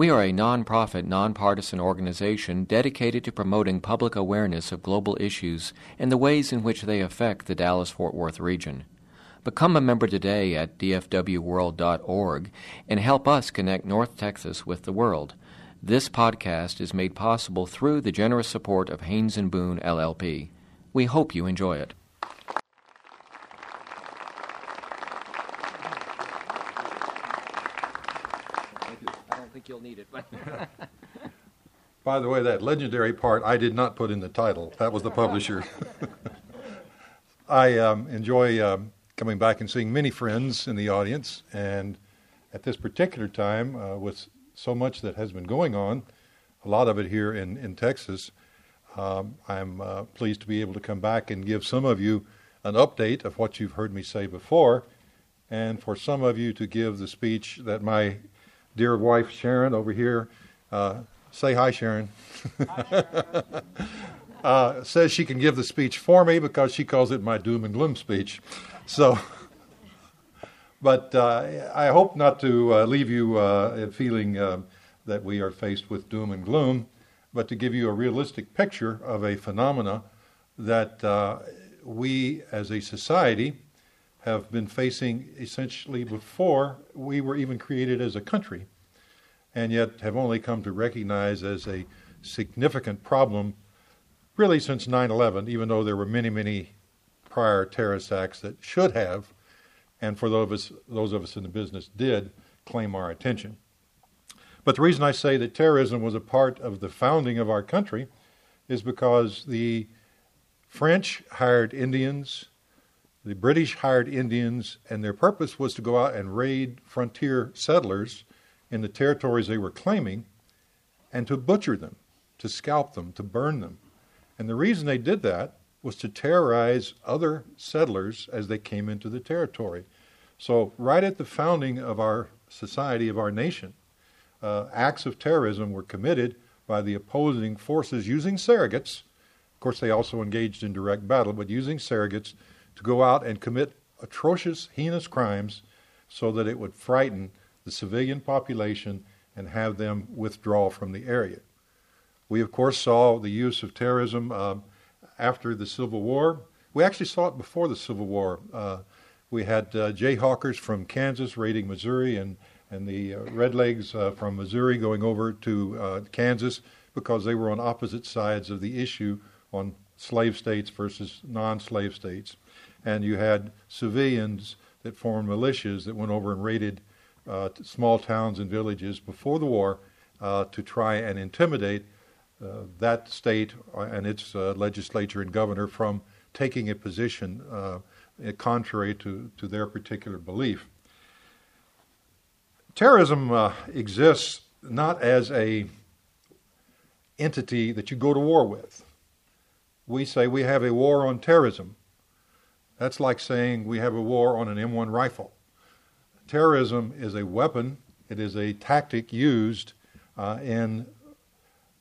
We are a nonprofit, nonpartisan organization dedicated to promoting public awareness of global issues and the ways in which they affect the Dallas Fort Worth region. Become a member today at dfwworld.org and help us connect North Texas with the world. This podcast is made possible through the generous support of Haynes and Boone LLP. We hope you enjoy it. You'll need it. By the way, that legendary part I did not put in the title. That was the publisher. I um, enjoy um, coming back and seeing many friends in the audience, and at this particular time, uh, with so much that has been going on, a lot of it here in, in Texas, um, I'm uh, pleased to be able to come back and give some of you an update of what you've heard me say before, and for some of you to give the speech that my dear wife Sharon over here. Uh, say hi, Sharon. Uh, says she can give the speech for me because she calls it my doom and gloom speech. So, but uh, I hope not to uh, leave you uh, feeling uh, that we are faced with doom and gloom, but to give you a realistic picture of a phenomena that we as a society have been facing essentially before we were even created as a country, and yet have only come to recognize as a significant problem really since 9 11, even though there were many, many prior terrorist acts that should have, and for those of us, those of us in the business did, claim our attention. But the reason I say that terrorism was a part of the founding of our country is because the French hired Indians the British hired Indians, and their purpose was to go out and raid frontier settlers in the territories they were claiming and to butcher them, to scalp them, to burn them. And the reason they did that was to terrorize other settlers as they came into the territory. So, right at the founding of our society, of our nation, uh, acts of terrorism were committed by the opposing forces using surrogates. Of course, they also engaged in direct battle, but using surrogates to go out and commit atrocious, heinous crimes so that it would frighten the civilian population and have them withdraw from the area. We, of course, saw the use of terrorism uh, after the Civil War. We actually saw it before the Civil War. Uh, we had uh, Jayhawkers from Kansas raiding Missouri and, and the uh, Redlegs uh, from Missouri going over to uh, Kansas because they were on opposite sides of the issue on slave states versus non slave states and you had civilians that formed militias that went over and raided uh, small towns and villages before the war uh, to try and intimidate uh, that state and its uh, legislature and governor from taking a position uh, contrary to, to their particular belief. Terrorism uh, exists not as a entity that you go to war with. We say we have a war on terrorism. That's like saying we have a war on an M1 rifle. Terrorism is a weapon, it is a tactic used uh, in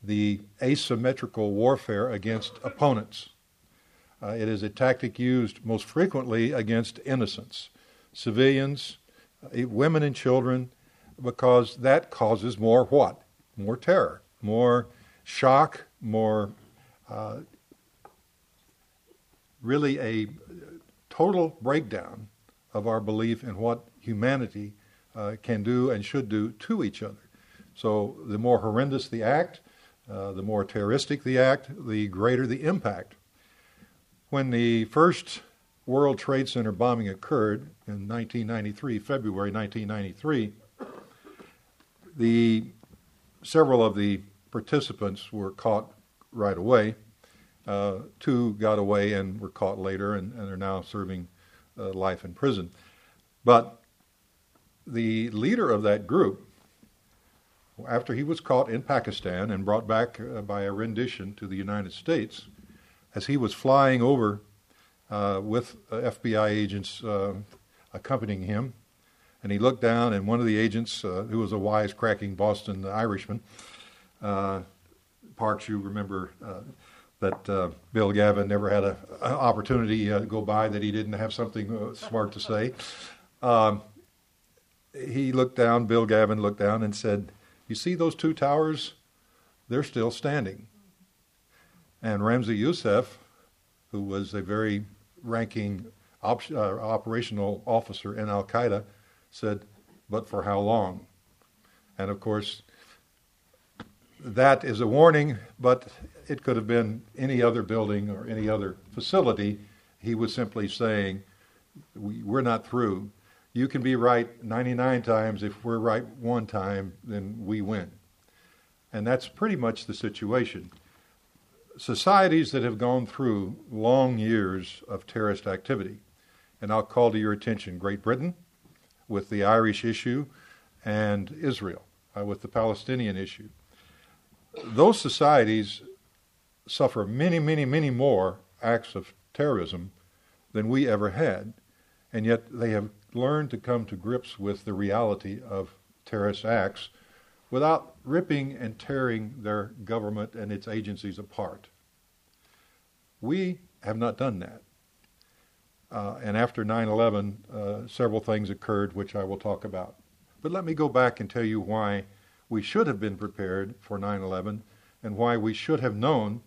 the asymmetrical warfare against opponents. Uh, it is a tactic used most frequently against innocents, civilians, uh, women, and children, because that causes more what? More terror, more shock, more uh, really a total breakdown of our belief in what humanity uh, can do and should do to each other. So the more horrendous the act, uh, the more terroristic the act, the greater the impact. When the first World Trade Center bombing occurred in 1993, February 1993, the several of the participants were caught right away. Uh, two got away and were caught later and, and are now serving uh, life in prison. But the leader of that group, after he was caught in Pakistan and brought back uh, by a rendition to the United States, as he was flying over uh, with uh, FBI agents uh, accompanying him, and he looked down, and one of the agents, who was a wisecracking Boston Irishman, Parks, you remember that uh, Bill Gavin never had an opportunity uh, go by that he didn't have something uh, smart to say. Um, he looked down, Bill Gavin looked down and said, You see those two towers? They're still standing. And Ramzi Youssef, who was a very ranking op- uh, operational officer in Al Qaeda, said, But for how long? And of course, that is a warning, but it could have been any other building or any other facility. He was simply saying, we, are not through. You can be right 99 times. If we're right one time, then we win. And that's pretty much the situation. Societies that have gone through long years of terrorist activity, and I'll call to your attention Great Britain with the Irish issue and Israel uh, with the Palestinian issue. Those societies suffer many, many, many more acts of terrorism than we ever had, and yet they have learned to come to grips with the reality of terrorist acts without ripping and tearing their government and its agencies apart. We have not done that. Uh, and after 9 11, uh, several things occurred which I will talk about. But let me go back and tell you why we should have been prepared for 9 11 and why we should have known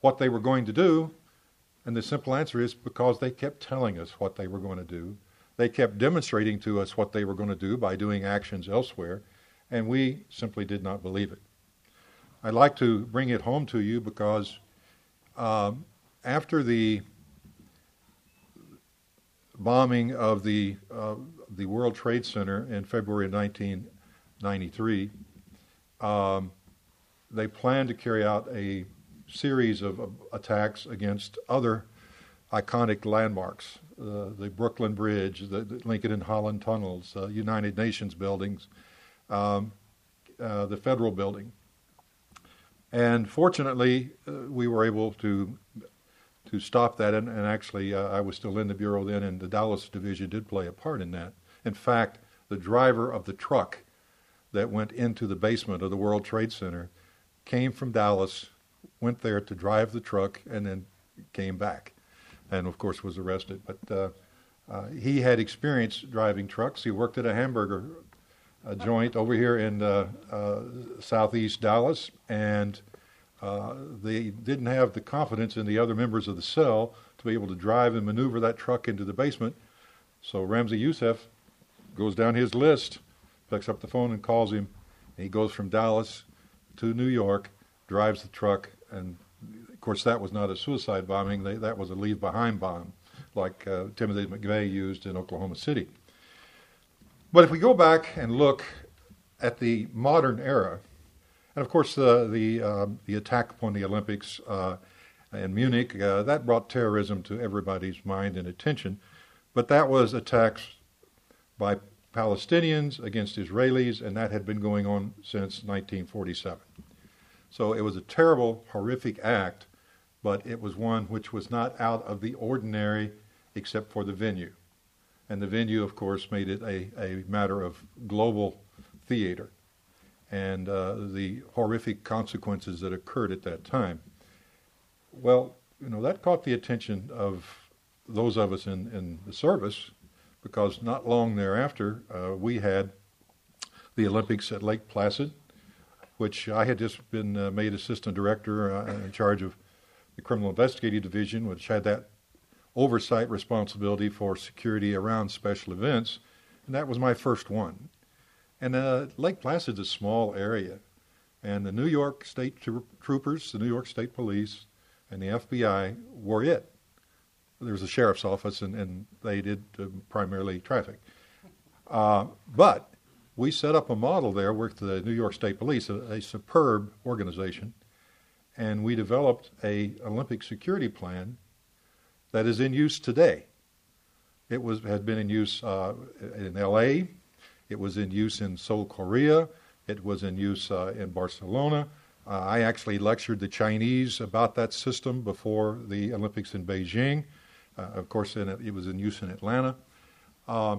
what they were going to do. And the simple answer is because they kept telling us what they were going to do. They kept demonstrating to us what they were going to do by doing actions elsewhere, and we simply did not believe it. I'd like to bring it home to you because um, after the bombing of the, uh, the World Trade Center in February 19 93, um, they planned to carry out a series of, attacks against other iconic landmarks uh, the Brooklyn Bridge, the, the, Lincoln and Holland tunnels, uh, United Nations buildings, um, uh, the federal building. And fortunately, uh, we were able to to stop that, and, and actually, uh, I was still in the bureau then, and the Dallas division did play a part in that. In fact, the driver of the truck that went into the basement of the World Trade Center came from Dallas, went there to drive the truck, and then came back, and of course was arrested. But uh, uh, he had experience driving trucks. He worked at a hamburger joint over here in uh, uh, southeast Dallas, and uh, they didn't have the confidence in the other members of the cell to be able to drive and maneuver that truck into the basement. So Ramzi Youssef goes down his list, picks up the phone and calls him. He goes from Dallas to New York, drives the truck, and of course that was not a suicide bombing. They, that was a leave behind bomb, like uh, Timothy McVeigh used in Oklahoma City. But if we go back and look at the modern era, and of course, the uh, the attack upon the Olympics uh, in Munich uh, that brought terrorism to everybody's mind and attention, but that was attacks by Palestinians against Israelis, and that had been going on since 1947. So it was a terrible, horrific act, but it was one which was not out of the ordinary, except for the venue, and the venue, of course, made it a, a matter of global theater and uh, the horrific consequences that occurred at that time. Well, you know, that caught the attention of those of us in, in the service because not long thereafter uh, we had the Olympics at Lake Placid, which I had just been uh, made assistant director uh, in charge of the criminal investigative division, which had that oversight responsibility for security around special events, and that was my first one. And uh, Lake Placid's a small area. And the New York State Troopers, the New York State Police, and the FBI were it. There was a sheriff's office, and, and they did uh, primarily traffic. Uh, but we set up a model there with the New York State Police, a, a superb organization, and we developed a Olympic security plan that is in use today. It was had been in use uh, in L.A., it was in use in Seoul, Korea. It was in use uh, in Barcelona. Uh, I actually lectured the Chinese about that system before the Olympics in Beijing. Uh, of course, it, it, was in use in Atlanta. Uh,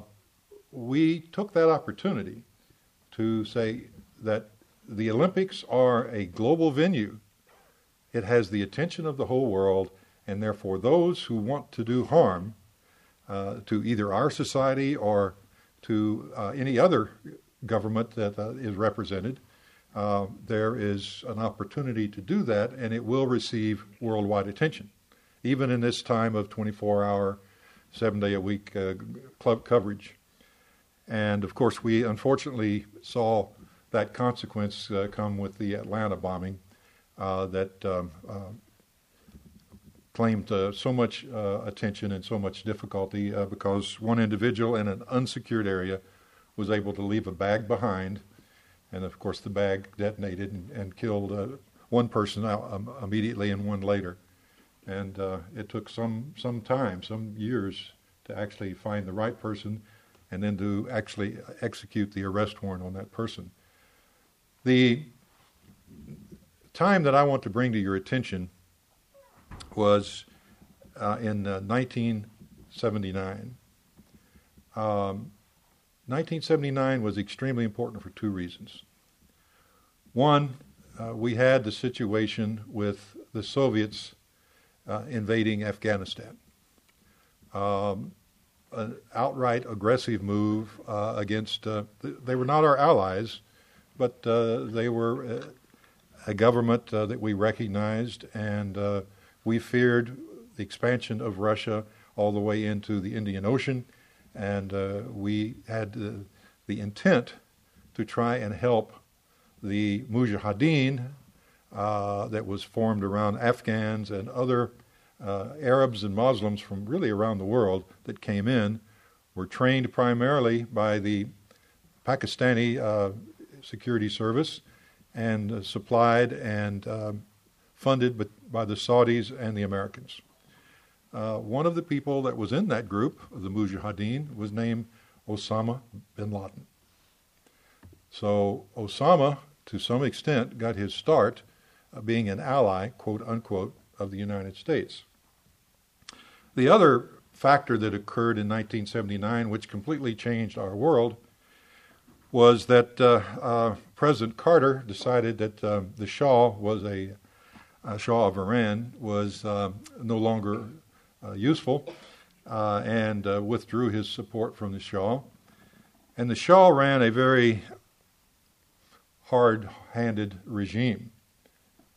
we took that opportunity to say that the Olympics are a global venue. It has the attention of the whole world, and therefore, those who want to do harm uh, to either our society or to any other government that is represented, uh, there is an opportunity to do that, and it will receive worldwide attention, even in this time of 24 hour, seven day a week uh, club coverage. And of course, we unfortunately saw that consequence uh, come with the Atlanta bombing uh, that um, uh, claimed uh, so much uh, attention and so much difficulty because one individual in an unsecured area was able to leave a bag behind, and of course the bag detonated and, and killed one person um, immediately and one later. And uh, it took some some time, some years, to actually find the right person, and then to actually execute the arrest warrant on that person. The time that I want to bring to your attention was uh, in uh, 1979. Um, 1979 was extremely important for two reasons. One, uh, we had the situation with the Soviets uh, invading Afghanistan. Um, an outright aggressive move uh, against, uh, th- they were not our allies, but they were a government that we recognized and we feared the expansion of Russia all the way into the Indian Ocean, and uh, we had uh, the intent to try and help the Mujahideen uh, that was formed around Afghans and other uh, Arabs and Muslims from really around the world that came in, were trained primarily by the Pakistani uh, security service and uh, supplied and um, funded by the Saudis and the Americans. Uh, one of the people that was in that group, of the Mujahideen, was named Osama bin Laden. So Osama, to some extent, got his start uh, being an ally, quote unquote, of the United States. The other factor that occurred in 1979, which completely changed our world, was that uh, uh President Carter decided that uh, the Shah was a Shah of Iran was uh, no longer uh, useful uh, and withdrew his support from the Shah. And the Shah ran a very hard handed regime,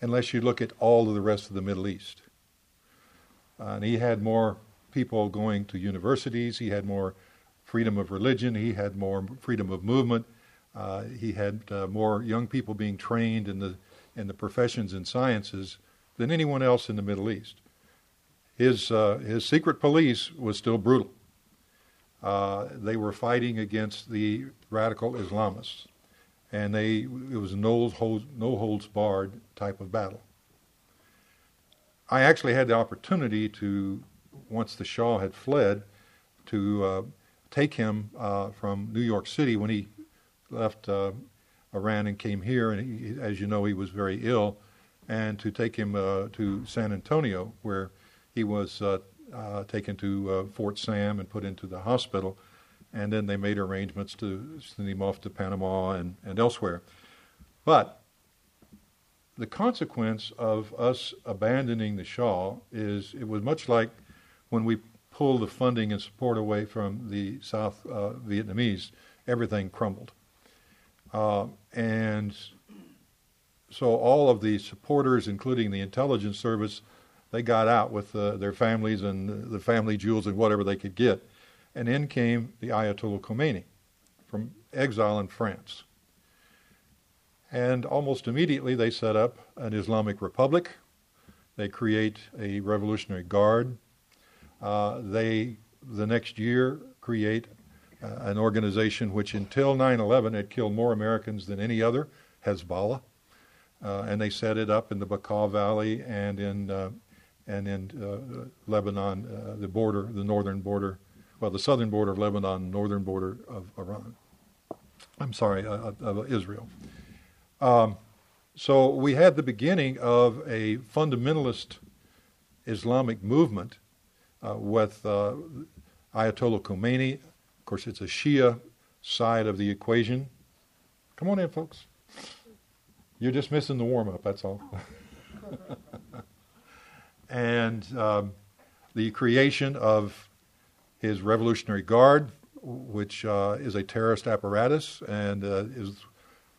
unless you look at all of the rest of the Middle East. and he had more people going to universities, he had more freedom of religion, he had more freedom of movement, uh, he had uh, more young people being trained in the in the professions and sciences than anyone else in the Middle East. His, uh, his secret police was still brutal. Uh, they were fighting against the radical Islamists, and they, it was a no holds, no holds barred type of battle. I actually had the opportunity to, once the Shah had fled, to uh, take him uh, from New York City when he left uh, Iran and came here. And he, as you know, he was very ill, and to take him uh, to San Antonio, where he was uh, uh, taken to Fort Sam and put into the hospital. And then they made arrangements to send him off to Panama and, and elsewhere. But the consequence of us abandoning the Shah is it was much like when we pulled the funding and support away from the South uh, Vietnamese, everything crumbled. Uh, and so all of the supporters, including the intelligence service, they got out with uh, their families and the family jewels and whatever they could get. And in came the Ayatollah Khomeini from exile in France. And almost immediately they set up an Islamic Republic. They create a Revolutionary Guard. Uh, they, the next year, create uh, an organization which until 9 11 had killed more Americans than any other, Hezbollah. Uh, and they set it up in the Bekaa Valley and in uh, and in uh, Lebanon, uh, the border, the northern border, the southern border of Lebanon, northern border of Iran. I'm sorry, uh, of Israel. Um, so we had the beginning of a fundamentalist Islamic movement uh, with Ayatollah Khomeini. Of course, it's a Shia side of the equation. Come on in, folks. You're just missing the warm up, that's all. and um, the creation of his Revolutionary Guard, which uh, is a terrorist apparatus and uh, is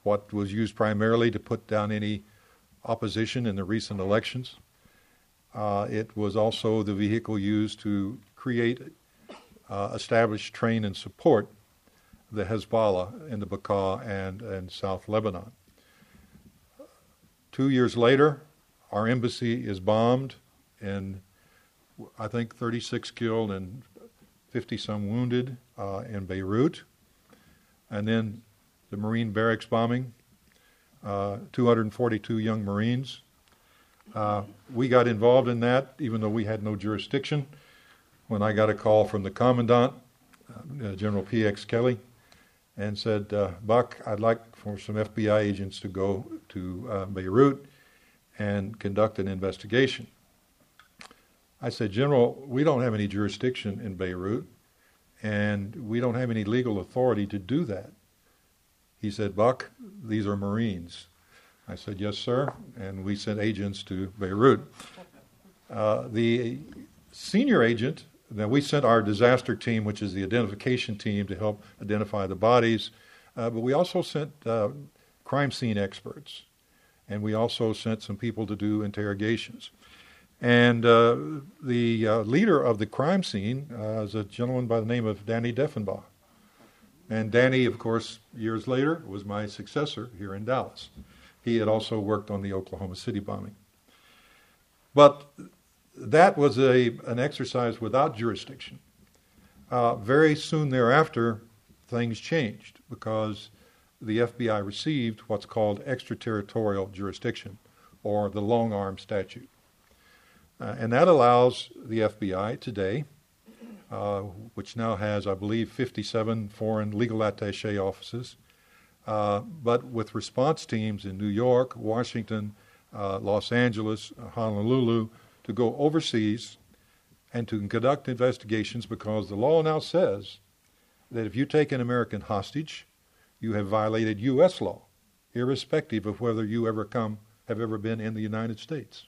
what was used primarily to put down any opposition in the recent elections. Uh, it was also the vehicle used to create, uh, establish, train, and support the Hezbollah in the Bekaa and, and South Lebanon. Two years later, our embassy is bombed, and I think 36 killed and 50 some wounded uh, in Beirut. And then the Marine barracks bombing, uh, 242 young Marines. Uh, we got involved in that, even though we had no jurisdiction. When I got a call from the commandant, uh, General P.X. Kelly, and said, uh, Buck, I'd like for some FBI agents to go to uh, Beirut and conduct an investigation. I said, General, we don't have any jurisdiction in Beirut, and we don't have any legal authority to do that. He said, Buck, these are Marines. I said, Yes, sir. And we sent agents to Beirut. Uh, the senior agent, then we sent our disaster team, which is the identification team, to help identify the bodies. Uh, but we also sent uh, crime scene experts. And we also sent some people to do interrogations. And uh, the uh, leader of the crime scene uh, is a gentleman by the name of Danny Defenbaugh. And Danny, of course, years later, was my successor here in Dallas. He had also worked on the Oklahoma City bombing. But that was a, an exercise without jurisdiction. Uh, very soon thereafter, things changed because the FBI received what's called extraterritorial jurisdiction, or the long arm statute. Uh, and that allows the FBI today, uh, which now has, I believe, 57 foreign legal attache offices, uh, but with response teams in New York, Washington, uh, Los Angeles, uh, Honolulu, to go overseas and to conduct investigations because the law now says that if you take an American hostage, you have violated U.S. law, irrespective of whether you ever come have ever been in the United States.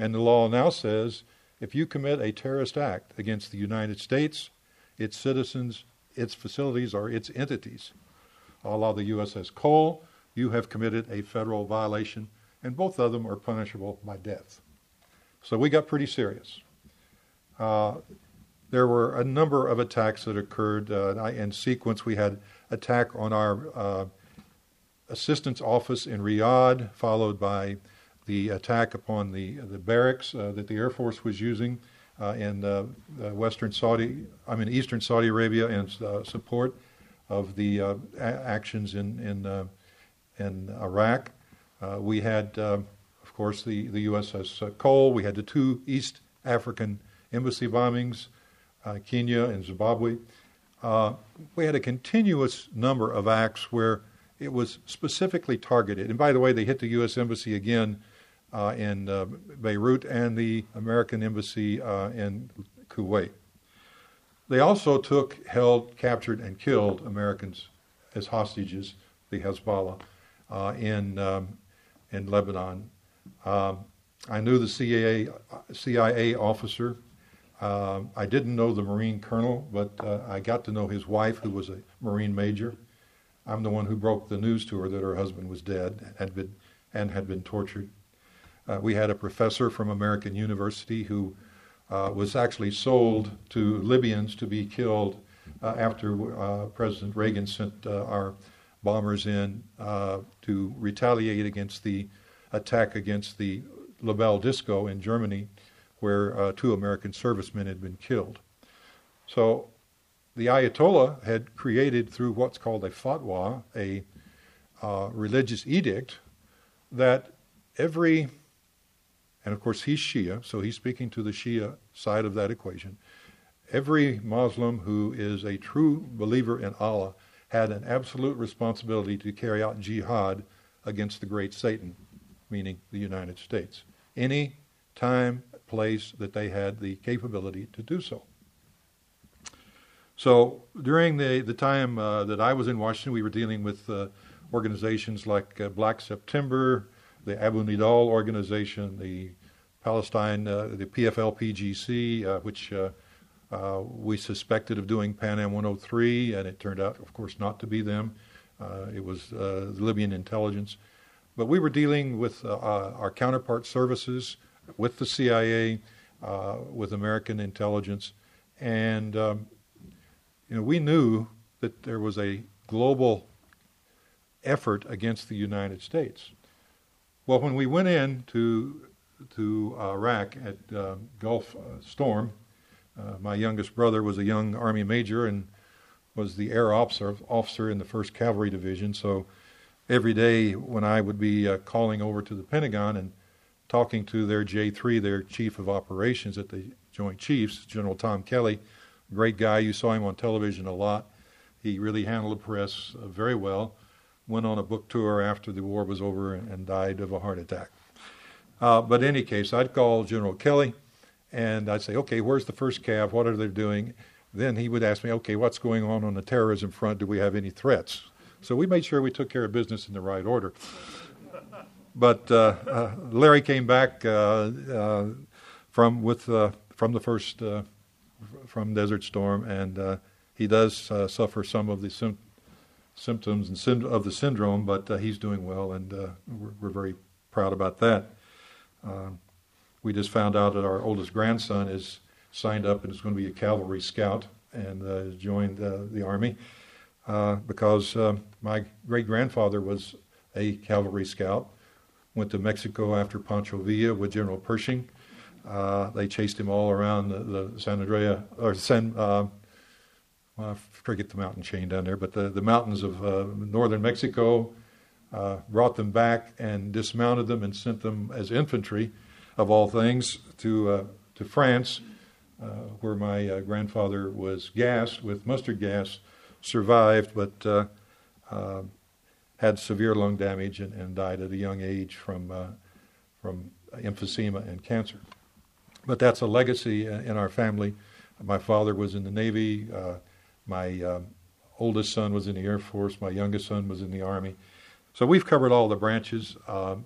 And the law now says if you commit a terrorist act against the United States, its citizens, its facilities, or its entities, a la the USS Cole, you have committed a federal violation, and both of them are punishable by death. So we got pretty serious. Uh, there were a number of attacks that occurred uh, in sequence. We had attack on our uh, assistance office in Riyadh, followed by the attack upon the the barracks uh, that the Air Force was using uh, in uh, Western Saudi, I mean Eastern Saudi Arabia, in support of the a- actions in in in Iraq. we had, of course, the the USS Cole. We had the two East African embassy bombings, Kenya and Zimbabwe. Uh, we had a continuous number of acts where it was specifically targeted. And by the way, they hit the U.S. Embassy again uh, in uh, Beirut and the American Embassy uh, in Kuwait. They also took, held, captured, and killed Americans as hostages, the Hezbollah, uh, in, um, in Lebanon. Um, I knew the CIA, CIA officer uh, I didn't know the Marine colonel, but uh, I got to know his wife, who was a Marine major. I'm the one who broke the news to her that her husband was dead had been, and had been tortured. Uh, we had a professor from American University who uh, was actually sold to Libyans to be killed uh, after uh, President Reagan sent our bombers in to retaliate against the attack against the La Belle disco in Germany where uh, two American servicemen had been killed. So the Ayatollah had created, through what's called a fatwa, a uh, religious edict, that every, and of course he's Shia, so he's speaking to the Shia side of that equation. Every Muslim who is a true believer in Allah had an absolute responsibility to carry out jihad against the great Satan, meaning the United States. Any time place that they had the capability to do so. So during the, the time uh, that I was in Washington, we were dealing with uh, organizations like uh, Black September, the Abu Nidal organization, the Palestine, uh, the PFLPGC, uh, which uh, Uh, we suspected of doing Pan Am 103, and it turned out, of course, not to be them. Uh, it was uh, Libyan intelligence. But we were dealing with our counterpart services, with the CIA, with American intelligence, and um, you know we knew that there was a global effort against the United States. Well, when we went in to to Iraq at uh, Gulf uh, Storm, uh, my youngest brother was a young Army major and was the air officer officer in the First Cavalry Division. So every day when I would be uh, calling over to the Pentagon and talking to their J3, their chief of operations at the Joint Chiefs, General Tom Kelly, great guy. You saw him on television a lot. He really handled the press uh, very well. Went on a book tour after the war was over and, and died of a heart attack. Uh, but in any case, I'd call General Kelly and I'd say, okay, where's the first cav? What are they doing? Then he would ask me, okay, what's going on on the terrorism front? Do we have any threats? So we made sure we took care of business in the right order. But uh, uh, Larry came back uh, uh from with uh, from the first from Desert Storm, and he does suffer some of the sim- symptoms and synd- of the syndrome, but he's doing well, and we're, we're, very proud about that. Um, we just found out that our oldest grandson is signed up and is going to be a cavalry scout and uh, joined uh, the army uh, because um, my great grandfather was a cavalry scout. Went to Mexico after Pancho Villa with General Pershing. Uh, they chased him all around the, the San Andrea or San. Uh, I forget the mountain chain down there, but the, the mountains of uh, northern Mexico. brought them back and dismounted them and sent them as infantry of all things, to, uh, to France, uh, where my uh, grandfather was gassed with mustard gas, survived, but uh, uh, had severe lung damage and, and, died at a young age from, from emphysema and cancer. But that's a legacy in our family. My father was in the Navy. My um, oldest son was in the Air Force. My youngest son was in the Army. So we've covered all the branches. Um,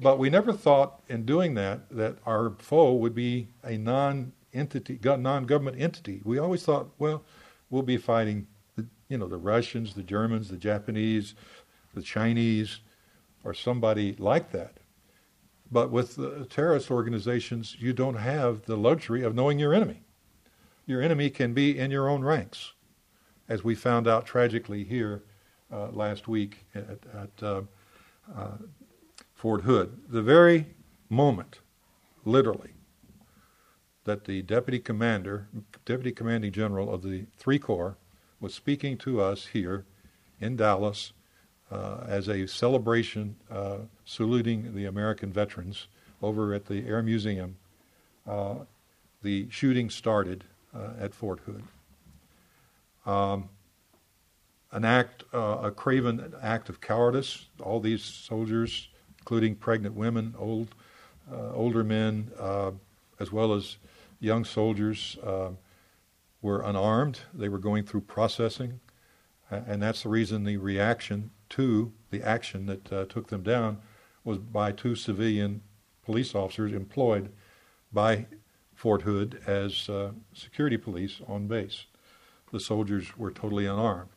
but we never thought in doing that that our foe would be a non-entity, non-government entity. We always thought, well, we'll be fighting, the, you know, the Russians, the Germans, the Japanese, the Chinese, or somebody like that. But with the terrorist organizations, you don't have the luxury of knowing your enemy. Your enemy can be in your own ranks, as we found out tragically here uh, last week at, at uh, uh, Fort Hood. The very moment, literally, that the deputy commander, deputy commanding general of the three corps, was speaking to us here in Dallas uh, as a celebration uh, saluting the American veterans over at the Air Museum. Uh, the shooting started at Fort Hood. Um, an act, uh, a craven act of cowardice. All these soldiers including pregnant women, old, uh, older men, uh, as well as young soldiers, uh, were unarmed. They were going through processing, and that's the reason the reaction to the action that uh, took them down was by two civilian police officers employed by Fort Hood as uh, security police on base. The soldiers were totally unarmed.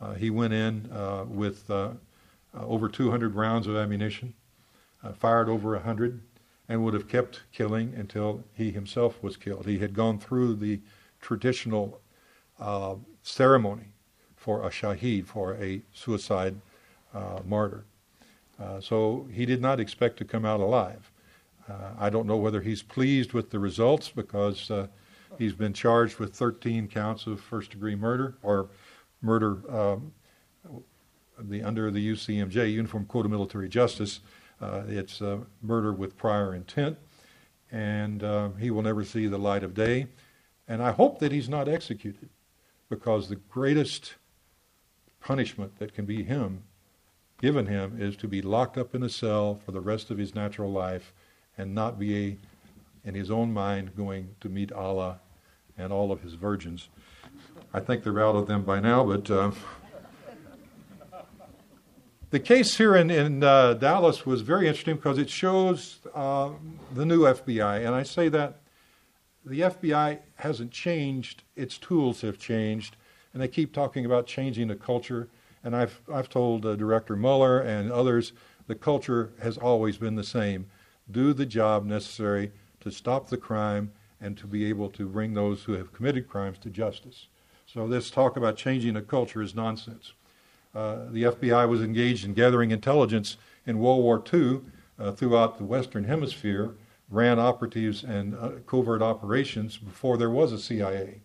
Uh, he went in with uh, over 200 rounds of ammunition, uh, fired over 100, and would have kept killing until he himself was killed. He had gone through the traditional uh, ceremony for a shaheed, for a suicide uh, martyr. Uh, so he did not expect to come out alive. Uh, I don't know whether he's pleased with the results because he's been charged with 13 counts of first degree murder or murder um, the under the UCMJ, Uniform Code of Military Justice. Uh, it's uh, murder with prior intent, and uh, he will never see the light of day. And I hope that he's not executed, because the greatest punishment that can be him, given him, is to be locked up in a cell for the rest of his natural life, and not be in his own mind going to meet Allah and all of his virgins. I think they're out of them by now, but. Uh, the case here in, in uh, Dallas was very interesting because it shows uh, the new FBI. And I say that the FBI hasn't changed, its tools have changed, and they keep talking about changing the culture. And I've, I've told uh, Director Mueller and others the culture has always been the same do the job necessary to stop the crime and to be able to bring those who have committed crimes to justice. So, this talk about changing the culture is nonsense. Uh, the FBI was engaged in gathering intelligence in World War II uh, throughout the Western Hemisphere, ran operatives and uh, covert operations before there was a CIA.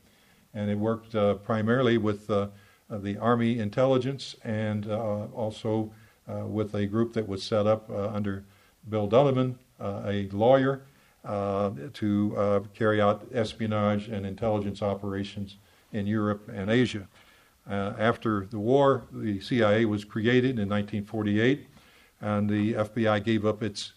And it worked uh, primarily with uh, uh, the Army intelligence and also with a group that was set up under Bill Donovan, a lawyer, to carry out espionage and intelligence operations in Europe and Asia. Uh, after the war, the CIA was created in 1948, and the FBI gave up its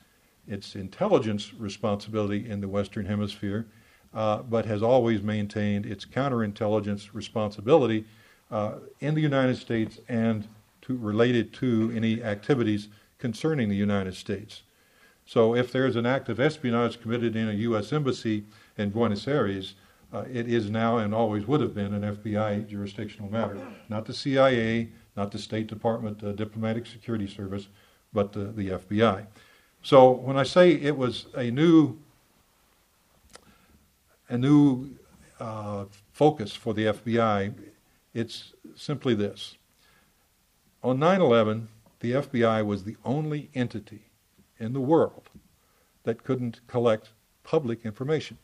its intelligence responsibility in the Western Hemisphere, uh, but has always maintained its counterintelligence responsibility uh, in the United States and to, related to any activities concerning the United States. So, if there is an act of espionage committed in a U.S. embassy in Buenos Aires, uh, it is now and always would have been an FBI jurisdictional matter, not the CIA, not the State Department uh, Diplomatic Security Service, but the, the FBI. So when I say it was a new, a new uh, focus for the FBI, it's simply this. On 9 11, the FBI was the only entity in the world that couldn't collect public information.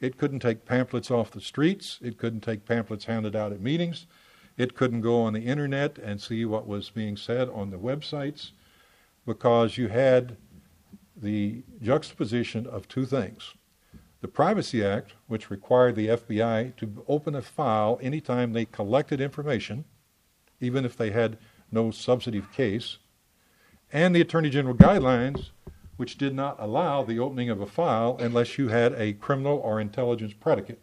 It couldn't take pamphlets off the streets. It couldn't take pamphlets handed out at meetings. It couldn't go on the internet and see what was being said on the websites because you had the juxtaposition of two things. The Privacy Act, which required the FBI to open a file anytime they collected information, even if they had no substantive case, and the Attorney General guidelines, which did not allow the opening of a file unless you had a criminal or intelligence predicate,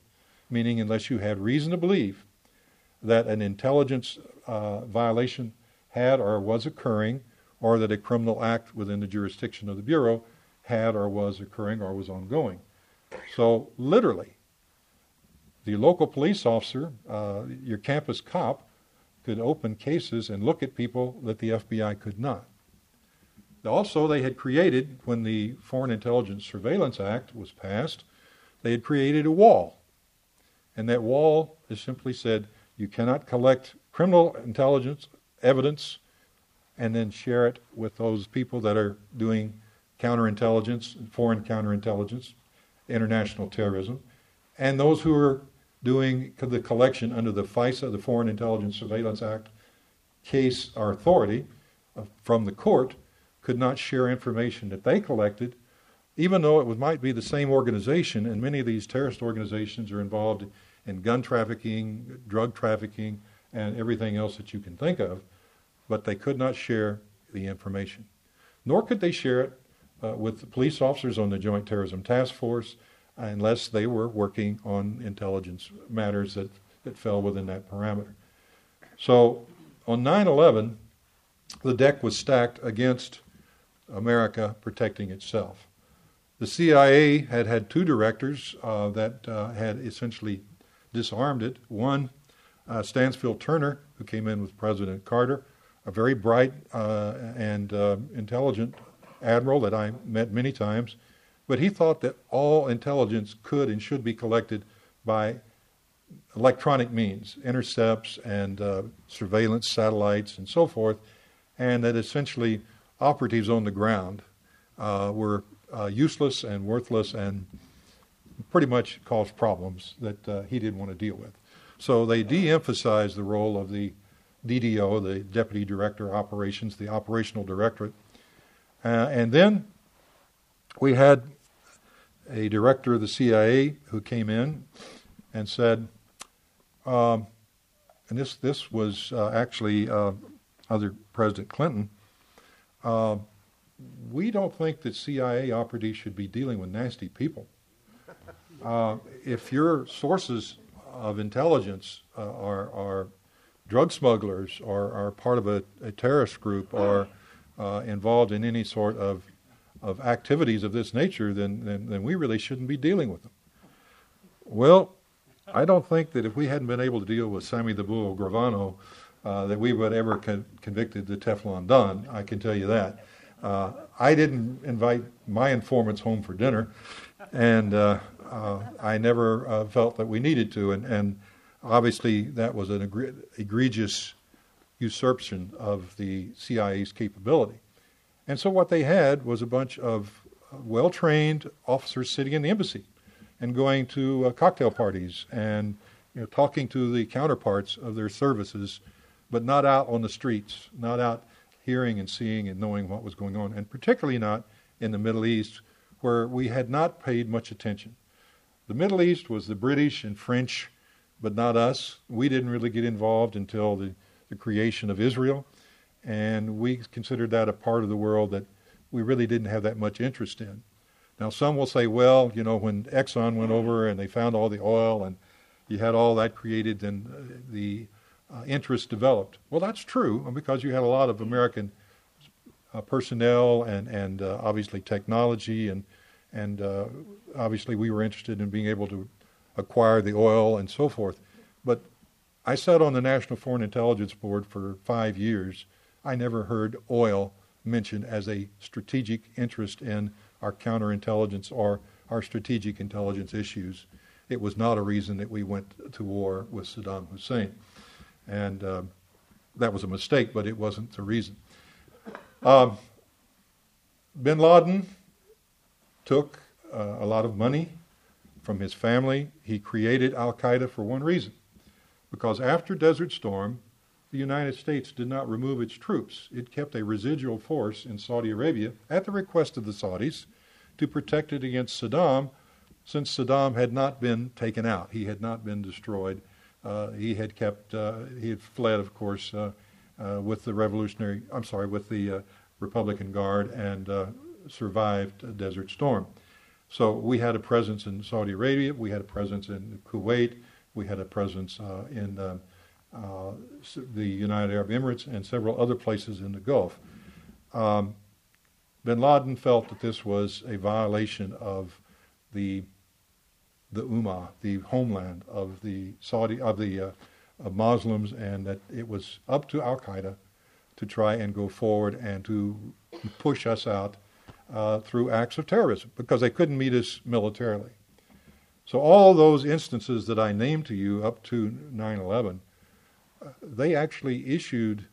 meaning unless you had reason to believe that an intelligence uh, violation had or was occurring, or that a criminal act within the jurisdiction of the Bureau had or was occurring or was ongoing. So, literally, the local police officer, uh, your campus cop, could open cases and look at people that the FBI could not. Also, they had created, when the Foreign Intelligence Surveillance Act was passed, they had created a wall. And that wall is simply said you cannot collect criminal intelligence evidence and then share it with those people that are doing counterintelligence, foreign counterintelligence, international terrorism, and those who are doing the collection under the FISA, the Foreign Intelligence Surveillance Act, case or authority uh, from the court could not share information that they collected, even though it might be the same organization, and many of these terrorist organizations are involved in gun trafficking, drug trafficking, and everything else that you can think of, but they could not share the information. Nor could they share it uh, with the police officers on the Joint Terrorism Task Force unless they were working on intelligence matters that, that fell within that parameter. So on 9 11, the deck was stacked against America protecting itself. The CIA had had two directors uh, that uh, had essentially disarmed it. One, uh, Stansfield Turner, who came in with President Carter, a very bright uh, and uh, intelligent admiral that I met many times, but he thought that all intelligence could and should be collected by electronic means, intercepts and uh, surveillance satellites and so forth, and that essentially operatives on the ground uh, were uh, useless and worthless and pretty much caused problems that uh, he didn't want to deal with. So they de emphasized the role of the DDO, the Deputy Director of Operations, the Operational Directorate, uh, and then we had a director of the CIA who came in and said, um, and this this was uh, actually uh, under President Clinton. Uh, we don't think that CIA operatives should be dealing with nasty people. Uh, if your sources of intelligence uh, are, are drug smugglers or are part of a, a terrorist group or uh, involved in any sort of, of activities of this nature, then, then, then, we really shouldn't be dealing with them. Well, I don't think that if we hadn't been able to deal with Sammy the Bull Gravano, uh, that we would ever con- convicted the Teflon Don. I can tell you that. Uh, I didn't invite my informants home for dinner, and uh, uh I never uh, felt that we needed to. And, and obviously, that was an egregious usurpation of the CIA's capability. And so, what they had was a bunch of well trained officers sitting in the embassy and going to uh, cocktail parties and you know, talking to the counterparts of their services, but not out on the streets, not out hearing and seeing and knowing what was going on, and particularly not in the Middle East, where we had not paid much attention. The Middle East was the British and French, but not us. We didn't really get involved until the, the creation of Israel, and we considered that a part of the world that we really didn't have that much interest in. Now, some will say, well, you know, when Exxon went over and they found all the oil and you had all that created, then uh, the uh, interest developed. Well, that's true because you had a lot of American uh, personnel and, and uh, obviously technology, and, and uh, obviously we were interested in being able to acquire the oil and so forth. But I sat on the National Foreign Intelligence Board for five years. I never heard oil mentioned as a strategic interest in our counterintelligence or our strategic intelligence issues. It was not a reason that we went to war with Saddam Hussein. And uh, that was a mistake, but it wasn't the reason. Um, bin Laden took uh, a lot of money from his family. He created Al Qaeda for one reason because after Desert Storm, the United States did not remove its troops. It kept a residual force in Saudi Arabia at the request of the Saudis to protect it against Saddam, since Saddam had not been taken out. He had not been destroyed. Uh, he had kept, uh, he had fled, of course, uh, uh with the Revolutionary, I'm sorry, with the uh, Republican Guard and uh, survived a Desert Storm. So we had a presence in Saudi Arabia, we had a presence in Kuwait, we had a presence in uh, the United Arab Emirates, and several other places in the Gulf. Um, bin Laden felt that this was a violation of the the Ummah, the homeland of the Saudi of the uh, of Muslims, and that it was up to Al Qaeda to try and go forward and to push us out uh, through acts of terrorism because they couldn't meet us militarily. So all those instances that I named to you up to 9/11 they actually issued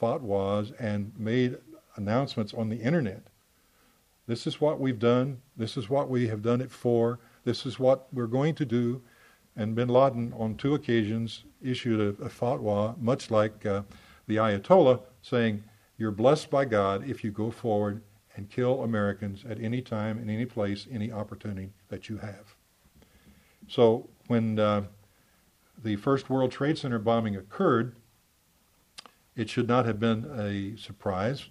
fatwas and made announcements on the internet. This is what we've done. This is what we have done it for. This is what we're going to do. And bin Laden, on two occasions, issued a, a fatwa, much like uh, the Ayatollah, saying, You're blessed by God if you go forward and kill Americans at any time, in any place, any opportunity that you have. So when uh, the first World Trade Center bombing occurred, it should not have been a surprise.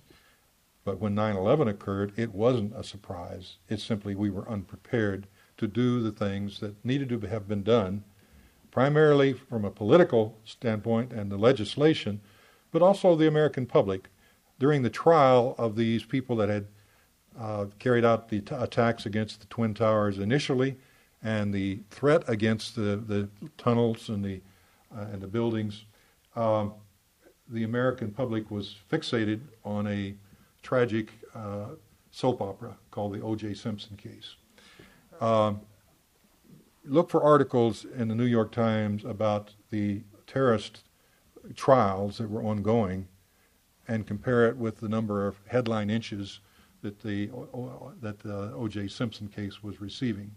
But when 9 11 occurred, it wasn't a surprise. It's simply we were unprepared to do the things that needed to have been done, primarily from a political standpoint and the legislation, but also the American public. During the trial of these people that had uh, carried out the t- attacks against the Twin Towers initially, and the threat against the, the tunnels and the, uh, and the buildings, um, the American public was fixated on a tragic uh, soap opera called the O.J. Simpson case. Um, look for articles in the New York Times about the terrorist trials that were ongoing and compare it with the number of headline inches that the that the O.J. Simpson case was receiving.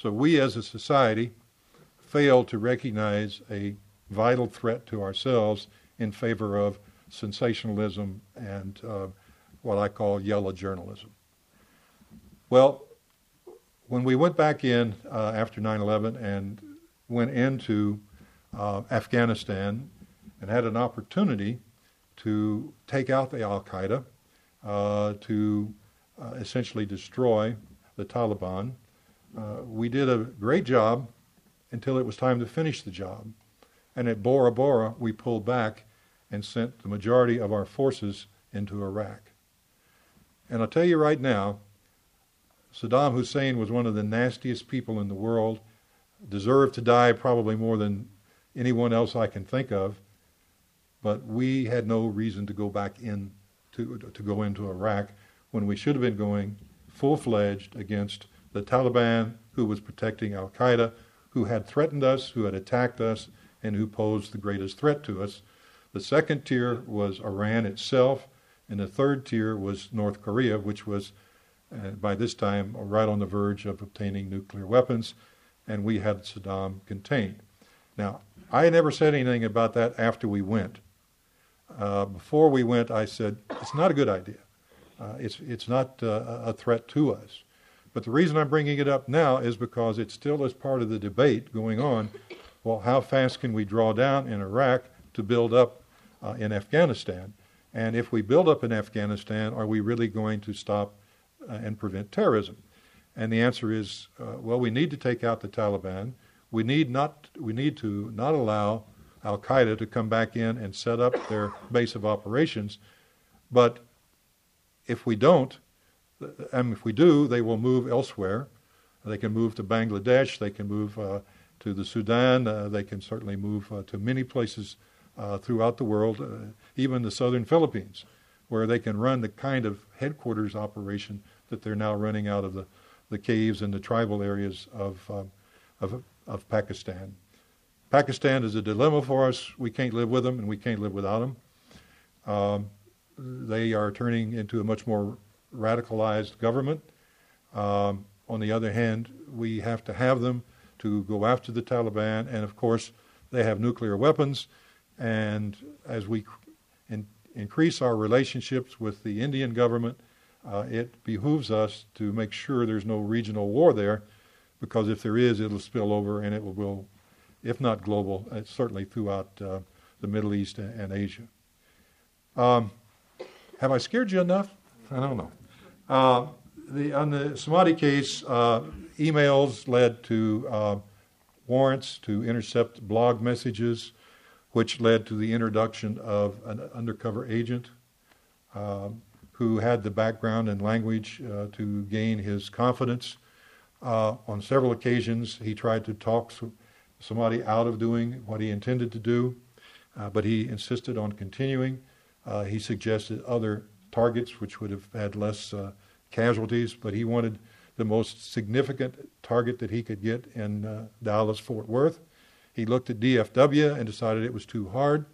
So we as a society fail to recognize a vital threat to ourselves in favor of sensationalism and uh, what I call yellow journalism. Well, when we went back in uh, after 9 11 and went into uh, Afghanistan and had an opportunity to take out the Al Qaeda, uh, to uh, essentially destroy the Taliban, uh, we did a great job until it was time to finish the job. And at Tora Bora, we pulled back and sent the majority of our forces into Iraq. And I'll tell you right now, Saddam Hussein was one of the nastiest people in the world. deserved to die probably more than anyone else I can think of, but we had no reason to go back in to, to go into Iraq when we should have been going full-fledged against the Taliban, who was protecting Al Qaeda, who had threatened us, who had attacked us, and who posed the greatest threat to us. The second tier was Iran itself, and the third tier was North Korea, which was uh, by this time right on the verge of obtaining nuclear weapons, and we had Saddam contained. Now, I never said anything about that after we went. Uh, before we went, I said it's not a good idea. Uh, it's it's not uh, a threat to us. But the reason I'm bringing it up now is because it still is part of the debate going on. Well, how fast can we draw down in Iraq to build up uh, in Afghanistan? And if we build up in Afghanistan, are we really going to stop and prevent terrorism? And the answer is, uh, well, we need to take out the Taliban. We need not we need to not allow Al Qaeda to come back in and set up their base of operations. But if we don't, and if we do, they will move elsewhere. They can move to Bangladesh. They can move uh, to the Sudan. Uh, they can certainly move uh, to many places uh, throughout the world, uh, even the southern Philippines, where they can run the kind of headquarters operation that they're now running out of the, the caves and the tribal areas of, uh, of, of Pakistan. Pakistan is a dilemma for us. We can't live with them, and we can't live without them. Um, they are turning into a much more radicalized government. Um, on the other hand, we have to have them to go after the Taliban, and of course, they have nuclear weapons. And as we in, increase our relationships with the Indian government, uh, it behooves us to make sure there's no regional war there, because if there is, it'll spill over and it will, if not global, uh, certainly throughout uh, the Middle East and, and Asia. Um, have I scared you enough? I don't know. Uh, the, on the Smadi case, uh, emails led to uh, warrants to intercept blog messages, which led to the introduction of an undercover agent um, who had the background and language uh, to gain his confidence. Uh, on several occasions, he tried to talk somebody out of doing what he intended to do, uh, but he insisted on continuing. Uh, he suggested other targets which would have had less uh, casualties, but he wanted the most significant target that he could get in uh, Dallas Fort Worth. He looked at DFW and decided it was too hard.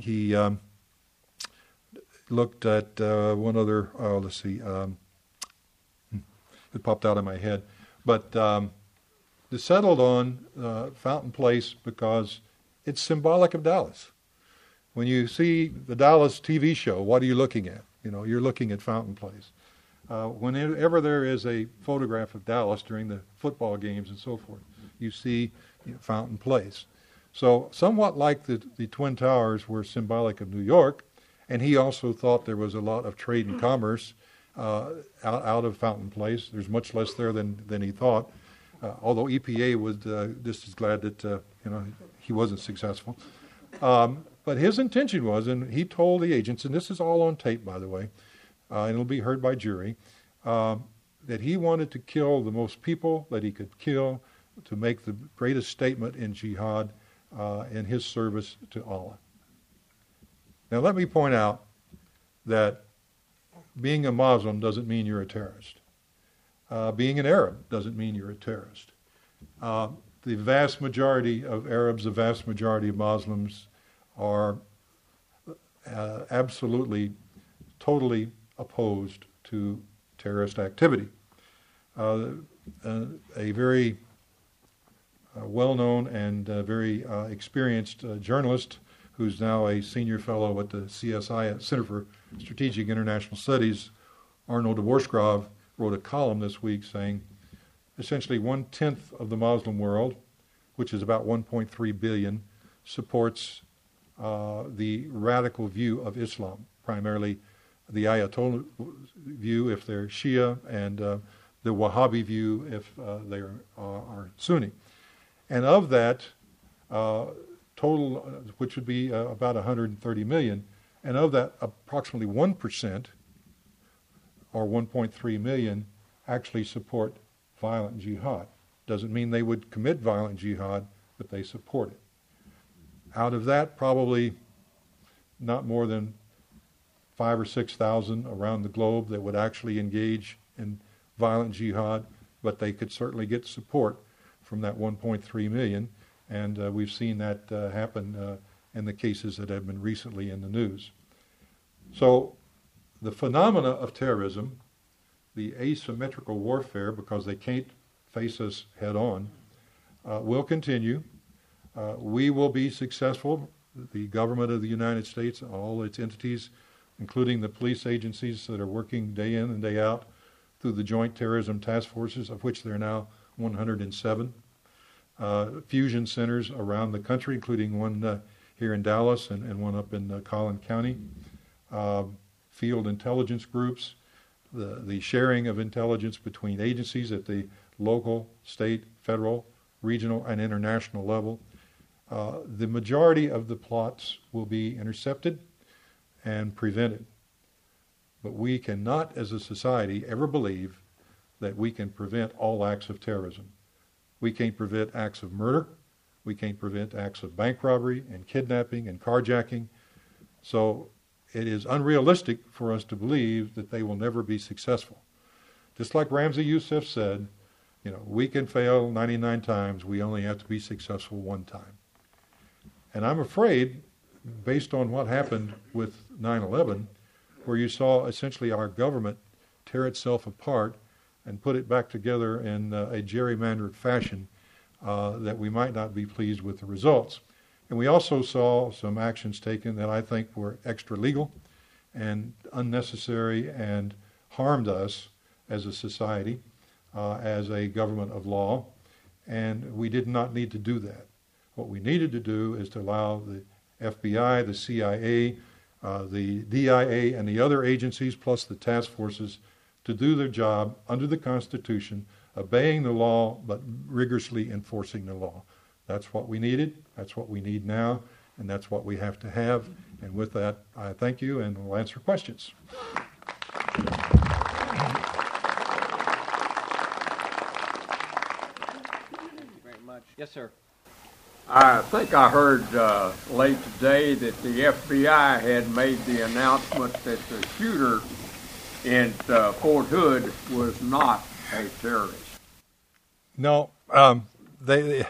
He um, looked at uh, one other, oh, let's see, um, hmm, it popped out of my head, but um, settled on uh, Fountain Place because it's symbolic of Dallas. When you see the Dallas TV show, what are you looking at? You know, you're looking at Fountain Place. Uh, whenever there is a photograph of Dallas during the football games and so forth, you see you know, Fountain Place. So, somewhat like the, the Twin Towers were symbolic of New York, and he also thought there was a lot of trade and commerce uh, out, out of Fountain Place. There's much less there than, than he thought. Uh, although EPA was uh, just as glad that uh, you know he wasn't successful. Um, but his intention was, and he told the agents, and this is all on tape, by the way, uh, and it'll be heard by jury, um, that he wanted to kill the most people that he could kill to make the greatest statement in jihad uh, in his service to Allah. Now, let me point out that being a Muslim doesn't mean you're a terrorist. Uh, being an Arab doesn't mean you're a terrorist. Uh, the vast majority of Arabs, the vast majority of Muslims are uh, absolutely, totally opposed to terrorist activity. Uh, uh, a very uh, well known and very experienced journalist who's now a senior fellow at the CSI Center for Strategic International Studies, Arnaud de Borchgrave, wrote a column this week saying essentially one tenth of the Muslim world, which is about 1.3 billion, supports uh, the radical view of Islam, primarily the Ayatollah view if they're Shia, and uh, the Wahhabi view if uh, they are, are, Sunni. And of that uh, total, uh, which would be uh, about 130 million, and of that, approximately 1% or 1.3 million actually support violent jihad. Doesn't mean they would commit violent jihad, but they support it. Out of that, probably not more than five or six thousand around the globe that would actually engage in violent jihad, but they could certainly get support from that 1.3 million, and uh, we've seen that uh, happen uh, in the cases that have been recently in the news. So, the phenomena of terrorism, the asymmetrical warfare, because they can't face us head on, uh, will continue. Uh, we will be successful. The government of the United States, all its entities, including the police agencies that are working day in and day out through the Joint Terrorism Task Forces, of which there are now 107. Uh, fusion centers around the country, including one uh, here in Dallas and, and, one up in uh, Collin County. Uh, field intelligence groups, the, the sharing of intelligence between agencies at the local, state, federal, regional, and international level. Uh, the majority of the plots will be intercepted and prevented. But we cannot, as a society, ever believe that we can prevent all acts of terrorism. We can't prevent acts of murder. We can't prevent acts of bank robbery and kidnapping and carjacking. So it is unrealistic for us to believe that they will never be successful. Just like Ramzi Youssef said, you know, we can fail 99 times, we only have to be successful one time. And I'm afraid, based on what happened with 9 11, where you saw essentially our government tear itself apart and put it back together in uh, a gerrymandered fashion, uh, that we might not be pleased with the results. And we also saw some actions taken that I think were extra legal and unnecessary and harmed us as a society, uh, as a government of law. And we did not need to do that. What we needed to do is to allow the FBI, the CIA, uh, the DIA, and the other agencies, plus the task forces, to do their job under the Constitution, obeying the law, but rigorously enforcing the law. That's what we needed, that's what we need now, and that's what we have to have. And with that, I thank you and we'll answer questions. Yes, sir. I think I heard uh, late today that the FBI had made the announcement that the shooter in uh, Fort Hood was not a terrorist. No, um, they,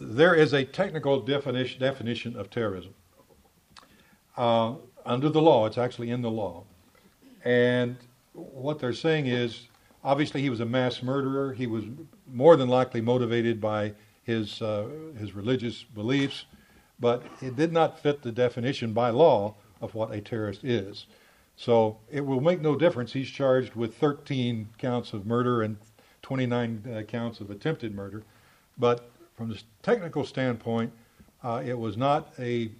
there is a technical definition, definition of terrorism. Uh, under the law, it's actually in the law. And what they're saying is obviously he was a mass murderer. He was more than likely motivated by his, uh, his religious beliefs, but it did not fit the definition by law of what a terrorist is. So it will make no difference. He's charged with 13 counts of murder and 29 uh, counts of attempted murder. But from the technical standpoint, uh, it was not a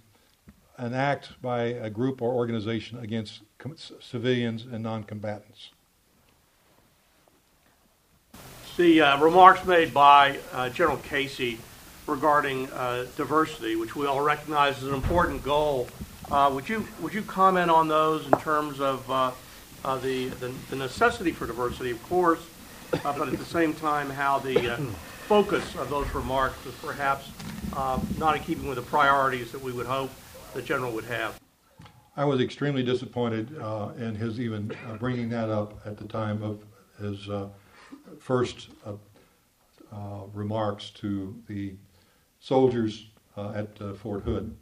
an act by a group or organization against com- civilians and non-combatants. The uh, remarks made by uh, General Casey regarding uh, diversity, which we all recognize as an important goal, would you would you comment on those in terms of uh, the, the, the necessity for diversity, of course, but at the same time how the focus of those remarks was perhaps uh, not in keeping with the priorities that we would hope the general would have. I was extremely disappointed uh, in his even uh, bringing that up at the time of his uh, first uh, uh, remarks to the soldiers at Fort Hood.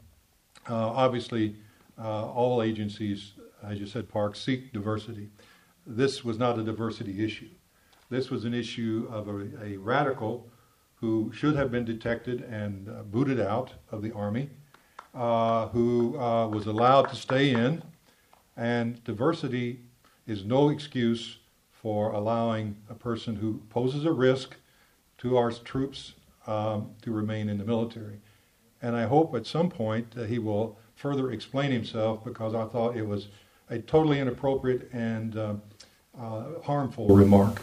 Obviously, all agencies, as you said, Park, seek diversity. This was not a diversity issue. This was an issue of a, a radical who should have been detected and uh, booted out of the Army, uh, who uh, was allowed to stay in. And diversity is no excuse for allowing a person who poses a risk to our troops um, to remain in the military. And I hope at some point he will further explain himself because I thought it was a totally inappropriate and uh, uh, harmful remark.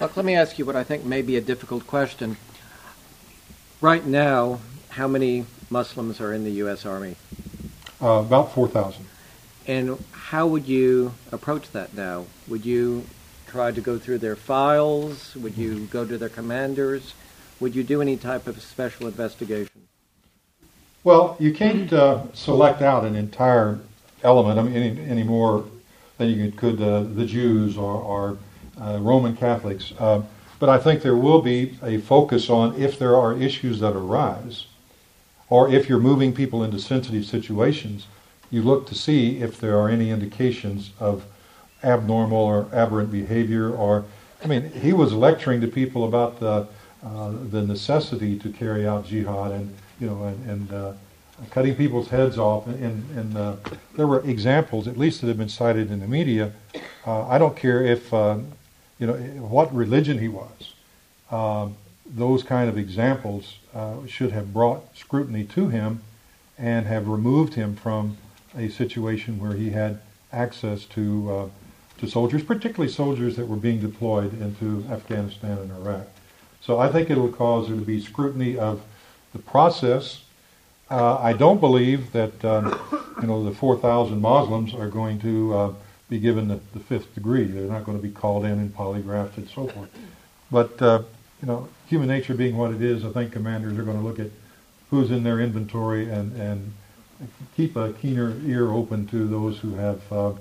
Look, let me ask you what I think may be a difficult question. Right now, how many Muslims are in the U.S. Army? Uh, about 4,000. And how would you approach that now? Would you try to go through their files? Would you go to their commanders? Would you do any type of special investigation? Well, you can't uh, select out an entire element I mean, any, any more than you could uh, the Jews or, or uh, Roman Catholics. Uh, but I think there will be a focus on if there are issues that arise, or if you're moving people into sensitive situations, you look to see if there are any indications of abnormal or aberrant behavior. Or, I mean, he was lecturing to people about the uh, the necessity to carry out jihad and you know and, and uh, cutting people's heads off. And, and uh, there were examples, at least that have been cited in the media. Uh, I don't care if uh, you know what religion he was. Um, those kind of examples uh, should have brought scrutiny to him and have removed him from a situation where he had access to uh, to soldiers, particularly soldiers that were being deployed into Afghanistan and Iraq. So I think it'll cause there to be scrutiny of the process. Uh, I don't believe that um, you know the 4,000 Muslims are going to uh, be given the, the, fifth degree. They're not going to be called in and polygraphed and so forth. But uh, you know, human nature being what it is, I think commanders are going to look at who's in their inventory and and keep a keener ear open to those who have uh,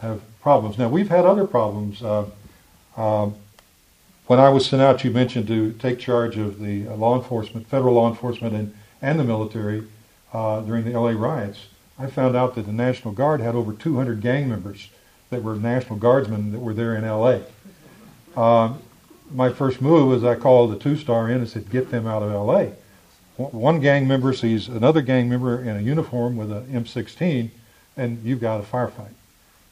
have problems. Now we've had other problems. Uh, when I was sent out, you mentioned to take charge of the uh, law enforcement, federal law enforcement, and and the military uh, during the L.A. riots. I found out that the National Guard had over 200 gang members that were National Guardsmen that were there in L.A. Um, my first move was I called the two star in and said, "Get them out of L.A." one gang member sees another gang member in a uniform with an M16, and you've got a firefight.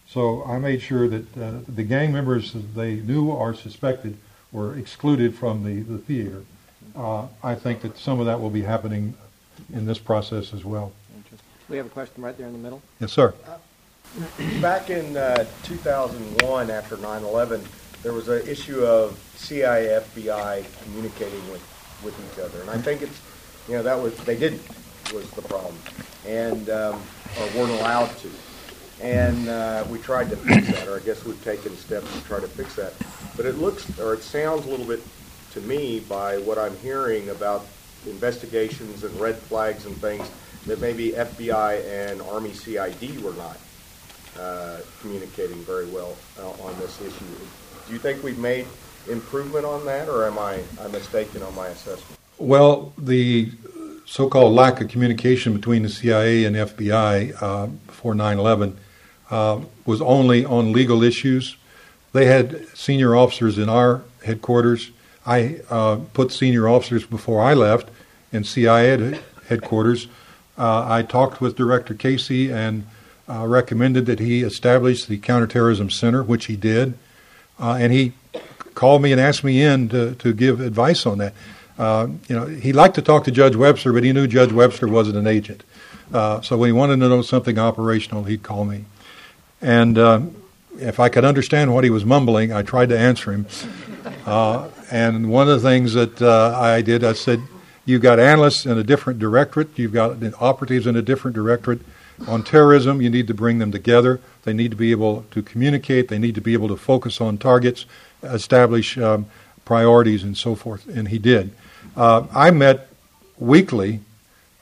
So I made sure that uh, the gang members they knew or suspected were excluded from the, the theater. Uh, I think that some of that will be happening in this process as well. We have a question right there in the middle. Yes, sir. Back in uh, 2001, after 9/11, there was an issue of CIA, FBI communicating with, with each other, and I think it's you know, that was, they didn't, was the problem. And, um, or weren't allowed to. And uh, we tried to fix that, or I guess we've taken steps to try to fix that. But it looks, or it sounds a little bit to me by what I'm hearing about investigations and red flags and things that maybe FBI and Army CID were not uh, communicating very well uh, on this issue. Do you think we've made improvement on that, or am I, I mistaken on my assessment? Well, the so-called lack of communication between the CIA and FBI uh, before 9/11 uh, was only on legal issues. They had senior officers in our headquarters. I uh, put senior officers before I left in CIA headquarters. Uh, I talked with Director Casey and uh, recommended that he establish the counterterrorism center, which he did, uh, and he called me and asked me in to, to give advice on that. Uh, you know, he liked to talk to Judge Webster, but he knew Judge Webster wasn't an agent. Uh, so when he wanted to know something operational, he'd call me. And uh, if I could understand what he was mumbling, I tried to answer him. Uh, and one of the things that uh, I did, I said, You've got analysts in a different directorate, you've got operatives in a different directorate. On terrorism, you need to bring them together. They need to be able to communicate, they need to be able to focus on targets, establish um, priorities, and so forth. And he did. Uh, I met weekly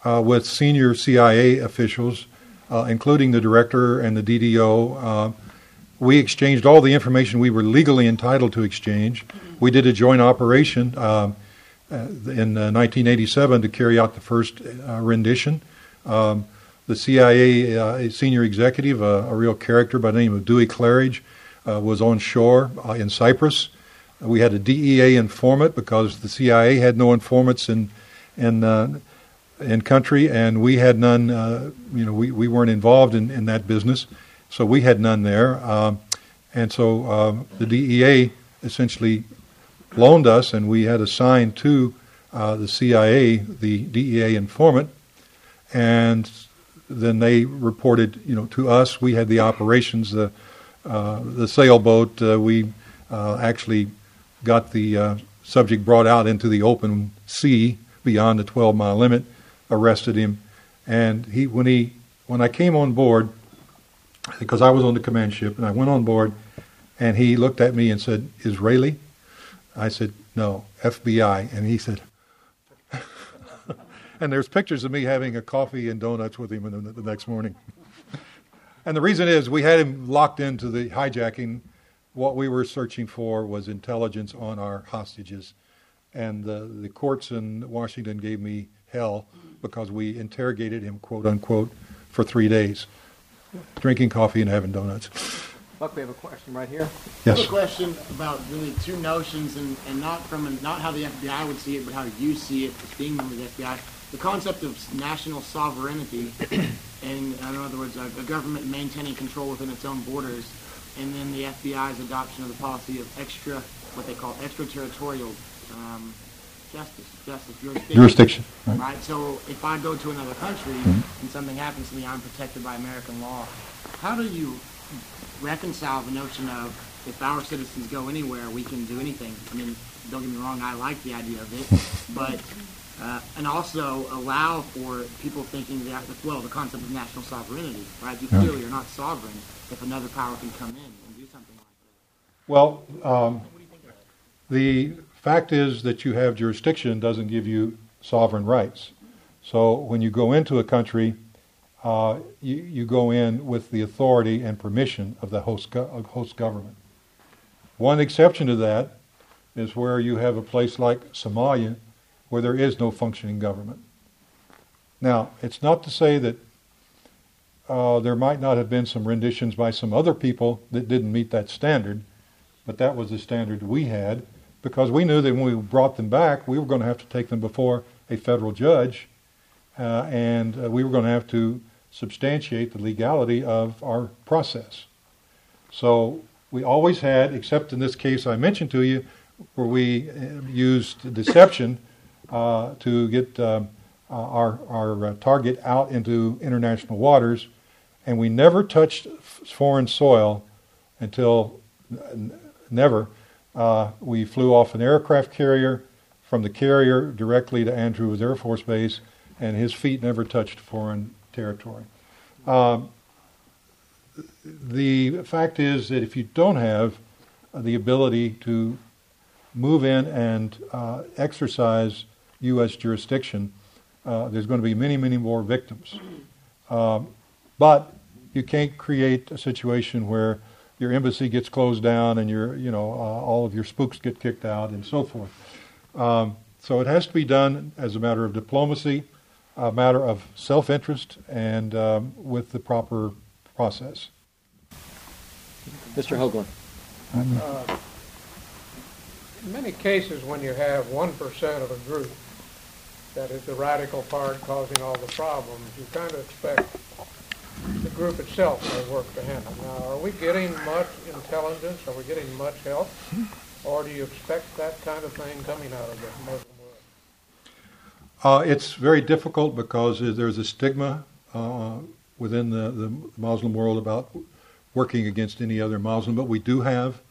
uh, with senior CIA officials, uh, including the director and the DDO. Uh, we exchanged all the information we were legally entitled to exchange. We did a joint operation uh, uh, in 1987 to carry out the first rendition. Um, the CIA senior executive, a real character by the name of Dewey Clarridge, was on shore in Cyprus we had a DEA informant because the CIA had no informants in in uh, in country, and we had none. Uh, you know, we, we weren't involved in, in that business, so we had none there. Um, and so um, the DEA essentially loaned us, and we had assigned to uh, the CIA the DEA informant, and then they reported, you know, to us. We had the operations, the uh, the sailboat. Uh, we uh, actually got the uh, subject brought out into the open sea beyond the 12 mile limit, arrested him, and he when he when I came on board, because I was on the command ship, and I went on board, And he looked at me and said, Israeli? I said, no, FBI. And he said, and there's pictures of me having a coffee and donuts with him the, the next morning. and the reason is we had him locked into the hijacking. What we were searching for was intelligence on our hostages. And the, the courts in Washington gave me hell because we interrogated him, quote unquote, for three days, drinking coffee and having donuts. Buck, we have a question right here. I have a question about really two notions, and, and not from a, not how the FBI would see it, but how you see it as being member of the FBI. The concept of national sovereignty, and in other words, a, a government maintaining control within its own borders, and then the FBI's adoption of the policy of extra, what they call extraterritorial um, justice, justice, jurisdiction. Jurisdiction, right. Right. So if I go to another country Mhm. and something happens to me, I'm protected by American law. How do you reconcile the notion of if our citizens go anywhere, we can do anything? I mean, don't get me wrong, I like the idea of it, but uh, and also allow for people thinking that well, the concept of national sovereignty, right? You Yeah. clearly are not sovereign if another power can come in and do something like that. Well, um, the fact is that you have jurisdiction doesn't give you sovereign rights. So when you go into a country, uh, you, you go in with the authority and permission of the host, go- host government. One exception to that is where you have a place like Somalia where there is no functioning government. Now, it's not to say that uh, there might not have been some renditions by some other people that didn't meet that standard, but that was the standard we had because we knew that when we brought them back, we were going to have to take them before a federal judge, uh, and uh, we were going to have to substantiate the legality of our process. So we always had, except in this case I mentioned to you, where we uh, used deception uh, to get um, uh, our, our uh, target out into international waters, and we never touched foreign soil until never. Uh, we flew off an aircraft carrier from the carrier directly to Andrews Air Force Base, and his feet never touched foreign territory. Um, the fact is that if you don't have the ability to move in and uh, exercise U.S. jurisdiction, uh, there's going to be many, many more victims. Um, but you can't create a situation where your embassy gets closed down and your, you know, uh, all of your spooks get kicked out and so forth. Um, so it has to be done as a matter of diplomacy, a matter of self-interest, and um, with the proper process. Mr. Hoagland. Uh, In many cases, when you have 1% of a group that is the radical part causing all the problems, you kind of expect the group itself may work to handle. Now, are we getting much intelligence? Are we getting much help? Or do you expect that kind of thing coming out of the Muslim world? Uh, it's very difficult because there's a stigma uh, within the, the Muslim world about working against any other Muslim, but we do have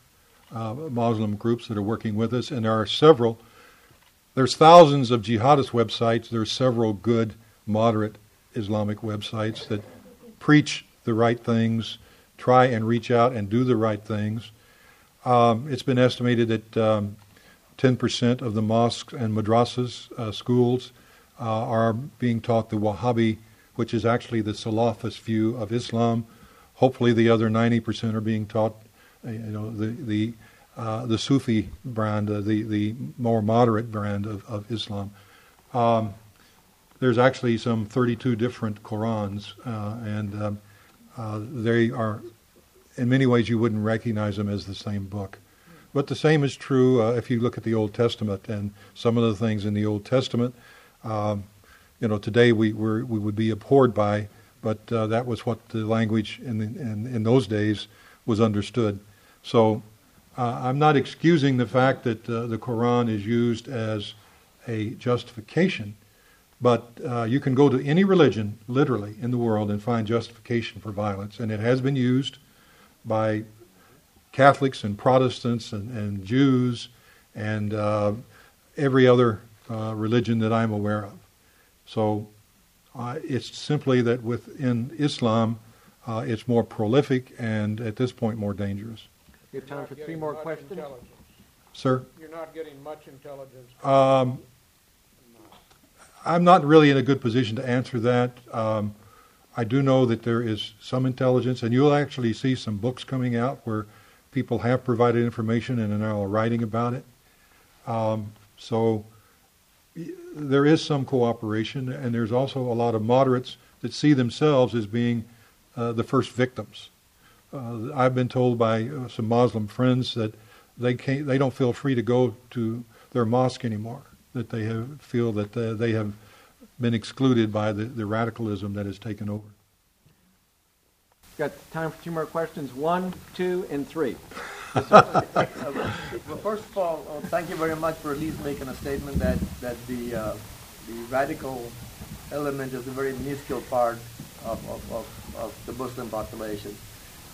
uh, Muslim groups that are working with us, and there are several. There's thousands of jihadist websites. There's several good, moderate Islamic websites that preach the right things, try and reach out and do the right things. Um, it's been estimated that um, 10% of the mosques and madrasas, uh, schools, uh, are being taught the Wahhabi, which is actually the Salafist view of Islam. Hopefully, the other 90% are being taught, uh, you know, the the uh, the Sufi brand, uh, the the more moderate brand of, of Islam. Um, there's actually some 32 different Qurans, uh, and um, uh, they are, in many ways, you wouldn't recognize them as the same book. But the same is true uh, if you look at the Old Testament and some of the things in the Old Testament. Um, you know, today we we would be abhorred by, but uh, that was what the language in, in in those days was understood. So uh, I'm not excusing the fact that uh, the Quran is used as a justification, but uh, you can go to any religion, literally, in the world and find justification for violence, and it has been used by Catholics and Protestants and, and Jews and uh, every other uh, religion that I'm aware of. So uh, it's simply that within Islam, uh, it's more prolific and at this point more dangerous. We have time for three more questions. Sir? You're not getting much intelligence. Um, I'm not really in a good position to answer that. Um, I do know that there is some intelligence, and you'll actually see some books coming out where people have provided information and are writing about it. Um, so there is some cooperation, and there's also a lot of moderates that see themselves as being uh, the first victims. Uh, I've been told by uh, some Muslim friends that they can't, they don't feel free to go to their mosque anymore. That they have, feel that uh, they have been excluded by the, the radicalism that has taken over. Got time for two more questions. One, two, and three. Well, first of all, uh, thank you very much for at least making a statement that, that the, uh, the radical element is a very minuscule part of, of, of, of the Muslim population.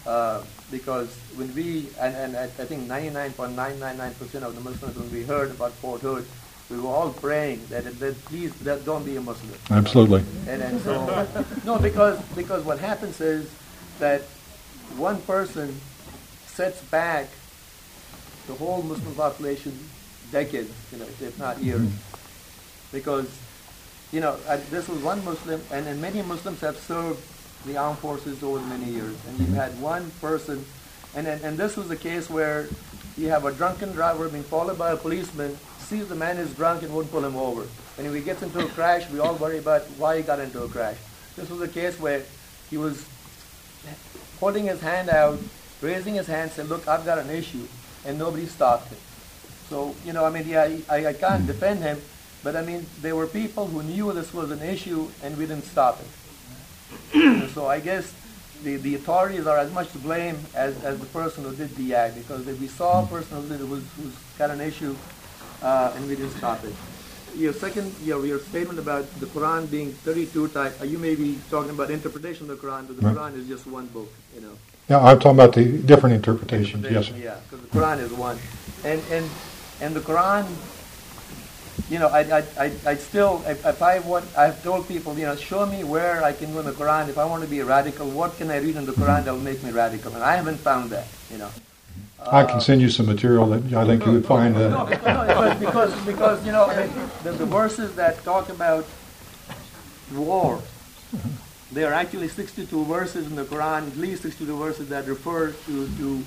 Uh, because when we, and, and I I think 99.999% of the Muslims, when we heard about Fort Hood, we were all praying that, that please that don't be a Muslim. Absolutely. And, and so, no, because, because what happens is that one person sets back the whole Muslim population decades, you know, if not years. Mm-hmm. Because, you know, I, this was one Muslim, and, and many Muslims have served the armed forces over many years. And you've mm-hmm. had one person, and, and, and this was a case where you have a drunken driver being followed by a policeman, sees the man is drunk and won't pull him over. And if he gets into a crash, we all worry about why he got into a crash. This was a case where he was holding his hand out, raising his hand, saying, look, I've got an issue, and nobody stopped him. So, you know, I mean, yeah, I, I can't defend him, but I mean, there were people who knew this was an issue, and we didn't stop it. So I guess the, the authorities are as much to blame as, as the person who did the act, because if we saw a person who did, who's, who's got an issue, uh, and we didn't stop it. Your second, your, your statement about the Quran being 32 types, uh, you may be talking about interpretation of the Quran, but the Right. Quran is just one book, you know. Yeah, I'm talking about the different interpretations. Yes. sir. Yeah, because the Quran is one, and and and the Quran, you know, I I I, I still if, if I want I've told people, you know, show me where I can go in the Quran. If I want to be a radical, what can I read in the Quran that will make me radical? And I haven't found that, you know. I can send you some material that I think you would find. No, Uh, because, no, because, because, because, you know, the, the verses that talk about war, there are actually 62 verses in the Quran, at least 62 verses that refer to, to,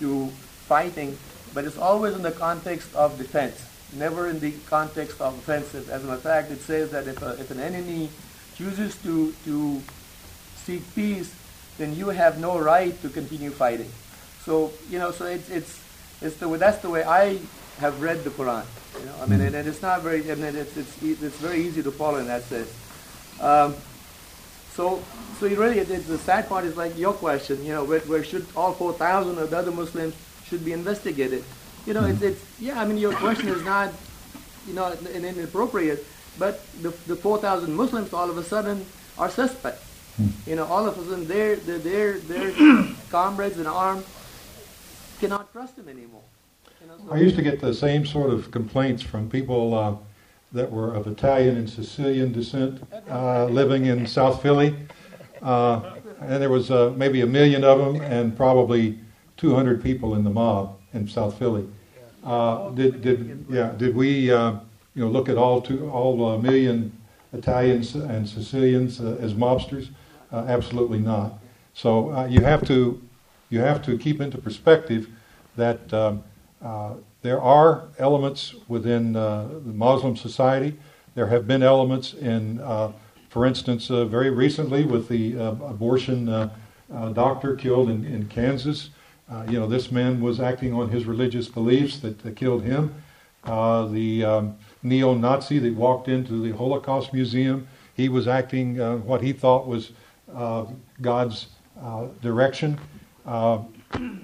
to fighting, but it's always in the context of defense, never in the context of offensive. As a matter of fact, it says that if, a, if an enemy chooses to, to seek peace, then you have no right to continue fighting. So you know, so it's it's it's the way, that's the way I have read the Quran. You know, I mean, and, and it's not very. I mean, it's it's it's very easy to follow in that sense. Um, so so you really, it, it- the sad part is like your question. You know, where, where should all four thousand of the other Muslims should be investigated? You know, it's mm-hmm. it's yeah. I mean, your question is not you know inappropriate, but the the four thousand Muslims all of a sudden are suspects. Hmm. You know, all of a sudden their their their, their comrades in arms cannot trust them anymore. You know, so- I used to get the same sort of complaints from people uh, that were of Italian and Sicilian descent uh, living in South Philly. Uh, and there was uh, maybe a million of them and probably 200 people in the mob in South Philly. Uh, did, did, yeah, did we uh, you know, look at all, two, all a million Italians and Sicilians uh, as mobsters? Uh, absolutely not. So uh, you have to you have to keep into perspective that um, uh, there are elements within uh, the Muslim society. There have been elements in, uh, for instance, uh, very recently with the uh, abortion uh, doctor killed in, in Kansas. You know, this man was acting on his religious beliefs that, killed him. The um, neo-Nazi that walked into the Holocaust Museum, he was acting what he thought was God's direction. Uh,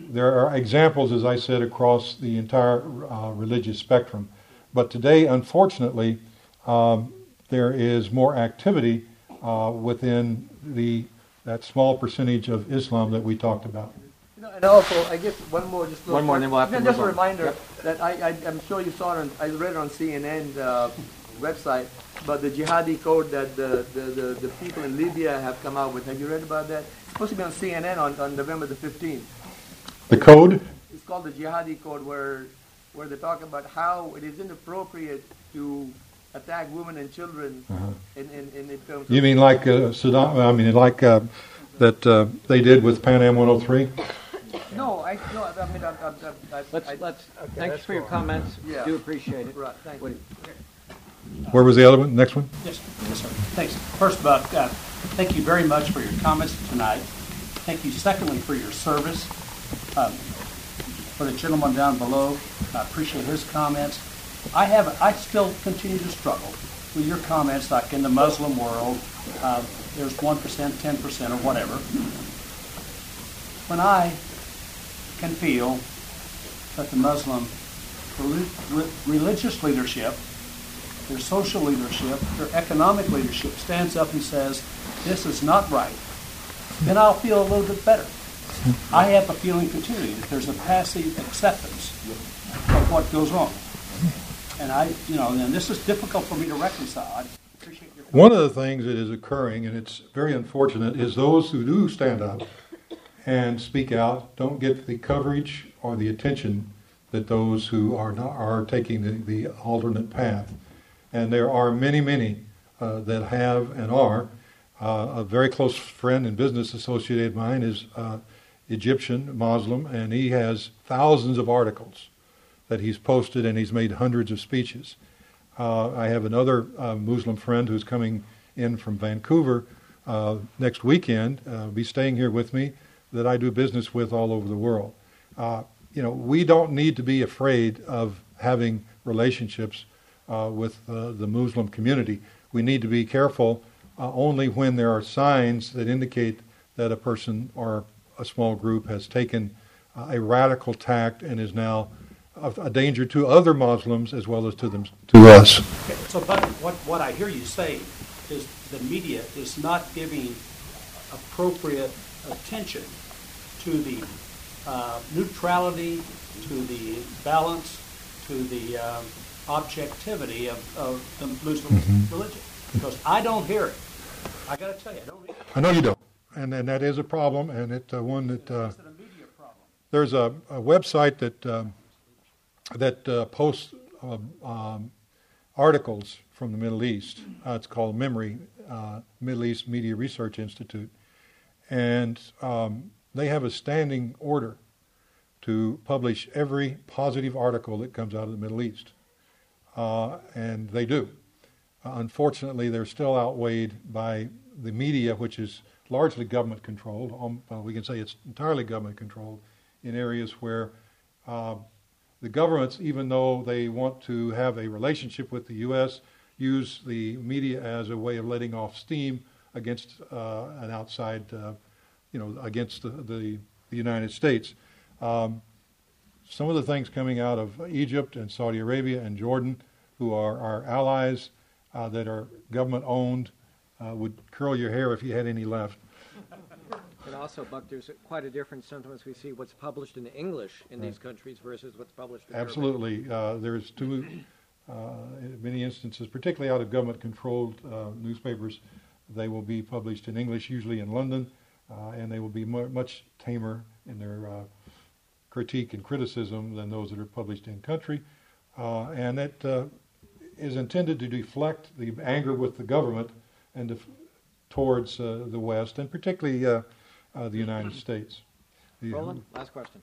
there are examples, as I said, across the entire uh, religious spectrum. But today, unfortunately, um, there is more activity uh, within the that small percentage of Islam that we talked about. You know, and also, I guess one more, just One more, and then we'll have to just a on. reminder Yep. that I, I, I'm sure you saw it on, I read it on CNN uh, website, but the jihadi code that the, the, the, the people in Libya have come out with. Have you read about that? It's supposed to be on CNN on, on November the 15th. The code? it's called the Jihadi Code, where where they talk about how it is inappropriate to attack women and children in, in, in, in terms. You mean like uh, Saddam? I mean like uh, that uh, they did with Pan Am 103? No, I no. I mean, I, I, I, I, Let's, I, let's, thank you let's for your go on. comments. Yeah. Do appreciate it. Right, thank you. Where was the other one? Next one? Yes, yes, sir. Thanks. First, Buck, uh, thank you very much for your comments tonight. Thank you, secondly, for your service. Um, For the gentleman down below, I appreciate his comments. I have, I still continue to struggle with your comments, like in the Muslim world, uh, there's 1%, 10%, or whatever. When I can feel that the Muslim religious leadership their social leadership, their economic leadership stands up and says, this is not right, then I'll feel a little bit better. I have a feeling continually that there's a passive acceptance of what goes on. And I, you know, and this is difficult for me to reconcile. I appreciate your One of the things that is occurring, and it's very unfortunate, is those who do stand up and speak out don't get the coverage or the attention that those who are not are taking the, the alternate path. And there are many, many uh, that have and are. Uh, a very close friend and business associate of mine is uh, Egyptian Muslim, and he has thousands of articles that he's posted, and he's made hundreds of speeches. Uh, I have another uh, Muslim friend who's coming in from Vancouver uh, next weekend, uh, be staying here with me, that I do business with all over the world. You know, we don't need to be afraid of having relationships with the Muslim community. We need to be careful uh, only when there are signs that indicate that a person or a small group has taken uh, a radical tact and is now a, a danger to other Muslims as well as to them to us. Okay, so, but what, what I hear you say is the media is not giving appropriate attention to the uh, neutrality, to the balance, to the um, objectivity of, of the Muslim religion. Because I don't hear it. I got to tell you, I don't hear it. I know you don't, and and that is a problem, and it uh, one that uh, It's a media problem. there's a, a website that um, that uh, posts um, um, articles from the Middle East. Uh, it's called MEMRI uh, Middle East Media Research Institute, and um, they have a standing order to publish every positive article that comes out of the Middle East, uh, and they do. Uh, unfortunately, they're still outweighed by the media, which is largely government controlled. Um, well, we can say it's entirely government controlled in areas where uh, the governments, even though they want to have a relationship with the U.S., use the media as a way of letting off steam against uh, an outside, uh, you know, against the, the, the United States. Um, some of the things coming out of Egypt and Saudi Arabia and Jordan, who are our allies uh, that are government owned, uh, would curl your hair if you had any left. And also, Buck, there's quite a difference sometimes we see what's published in English in these countries versus what's published in. Absolutely. Uh, there's two, uh, in many instances, particularly out of government controlled uh, newspapers, they will be published in English, usually in London, uh, and they will be mu- much tamer in their uh, critique and criticism than those that are published in country. Uh, and that uh, is intended to deflect the anger with the government and def- towards uh, the West, and particularly uh, uh, the United States. The- Roland, last question.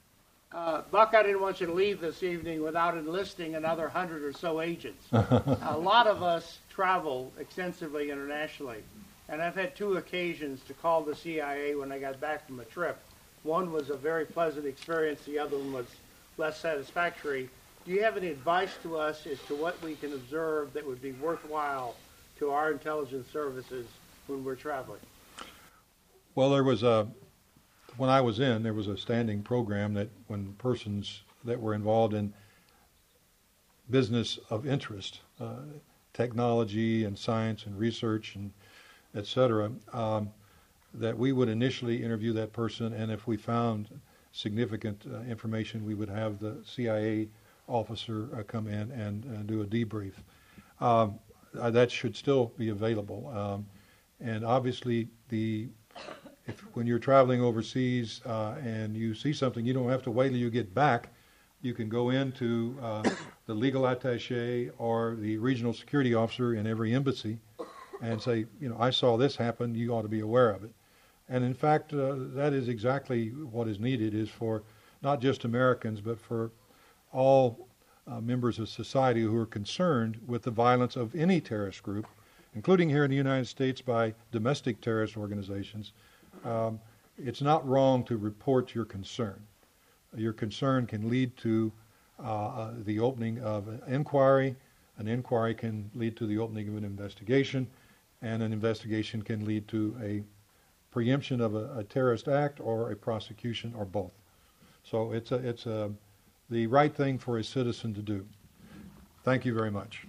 Uh, Buck, I didn't want you to leave this evening without enlisting another hundred or so agents. a lot of us travel extensively internationally, and I've had two occasions to call the CIA when I got back from a trip. One was a very pleasant experience, the other one was less satisfactory. Do you have any advice to us as to what we can observe that would be worthwhile to our intelligence services when we're traveling? Well, there was a, when I was in, there was a standing program that when persons that were involved in business of interest, uh, technology and science and research and et cetera, um, that we would initially interview that person, and if we found significant uh, information, we would have the CIA officer uh, come in and uh, do a debrief. Um, uh, that should still be available. Um, and obviously, the if when you're traveling overseas uh, and you see something, you don't have to wait till you get back. You can go into uh, the legal attaché or the regional security officer in every embassy and say, you know, I saw this happen. You ought to be aware of it. And in fact, uh, that is exactly what is needed is for not just Americans, but for all uh, members of society who are concerned with the violence of any terrorist group, including here in the United States by domestic terrorist organizations. Um, it's not wrong to report your concern. Your concern can lead to uh, uh the opening of an inquiry. An inquiry can lead to the opening of an investigation, and an investigation can lead to a preemption of a, a terrorist act or a prosecution or both. So it's a, it's a, the right thing for a citizen to do. Thank you very much.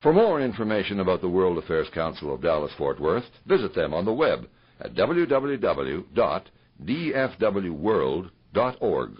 For more information about the World Affairs Council of Dallas Fort Worth, visit them on the web at www.dfwworld.org.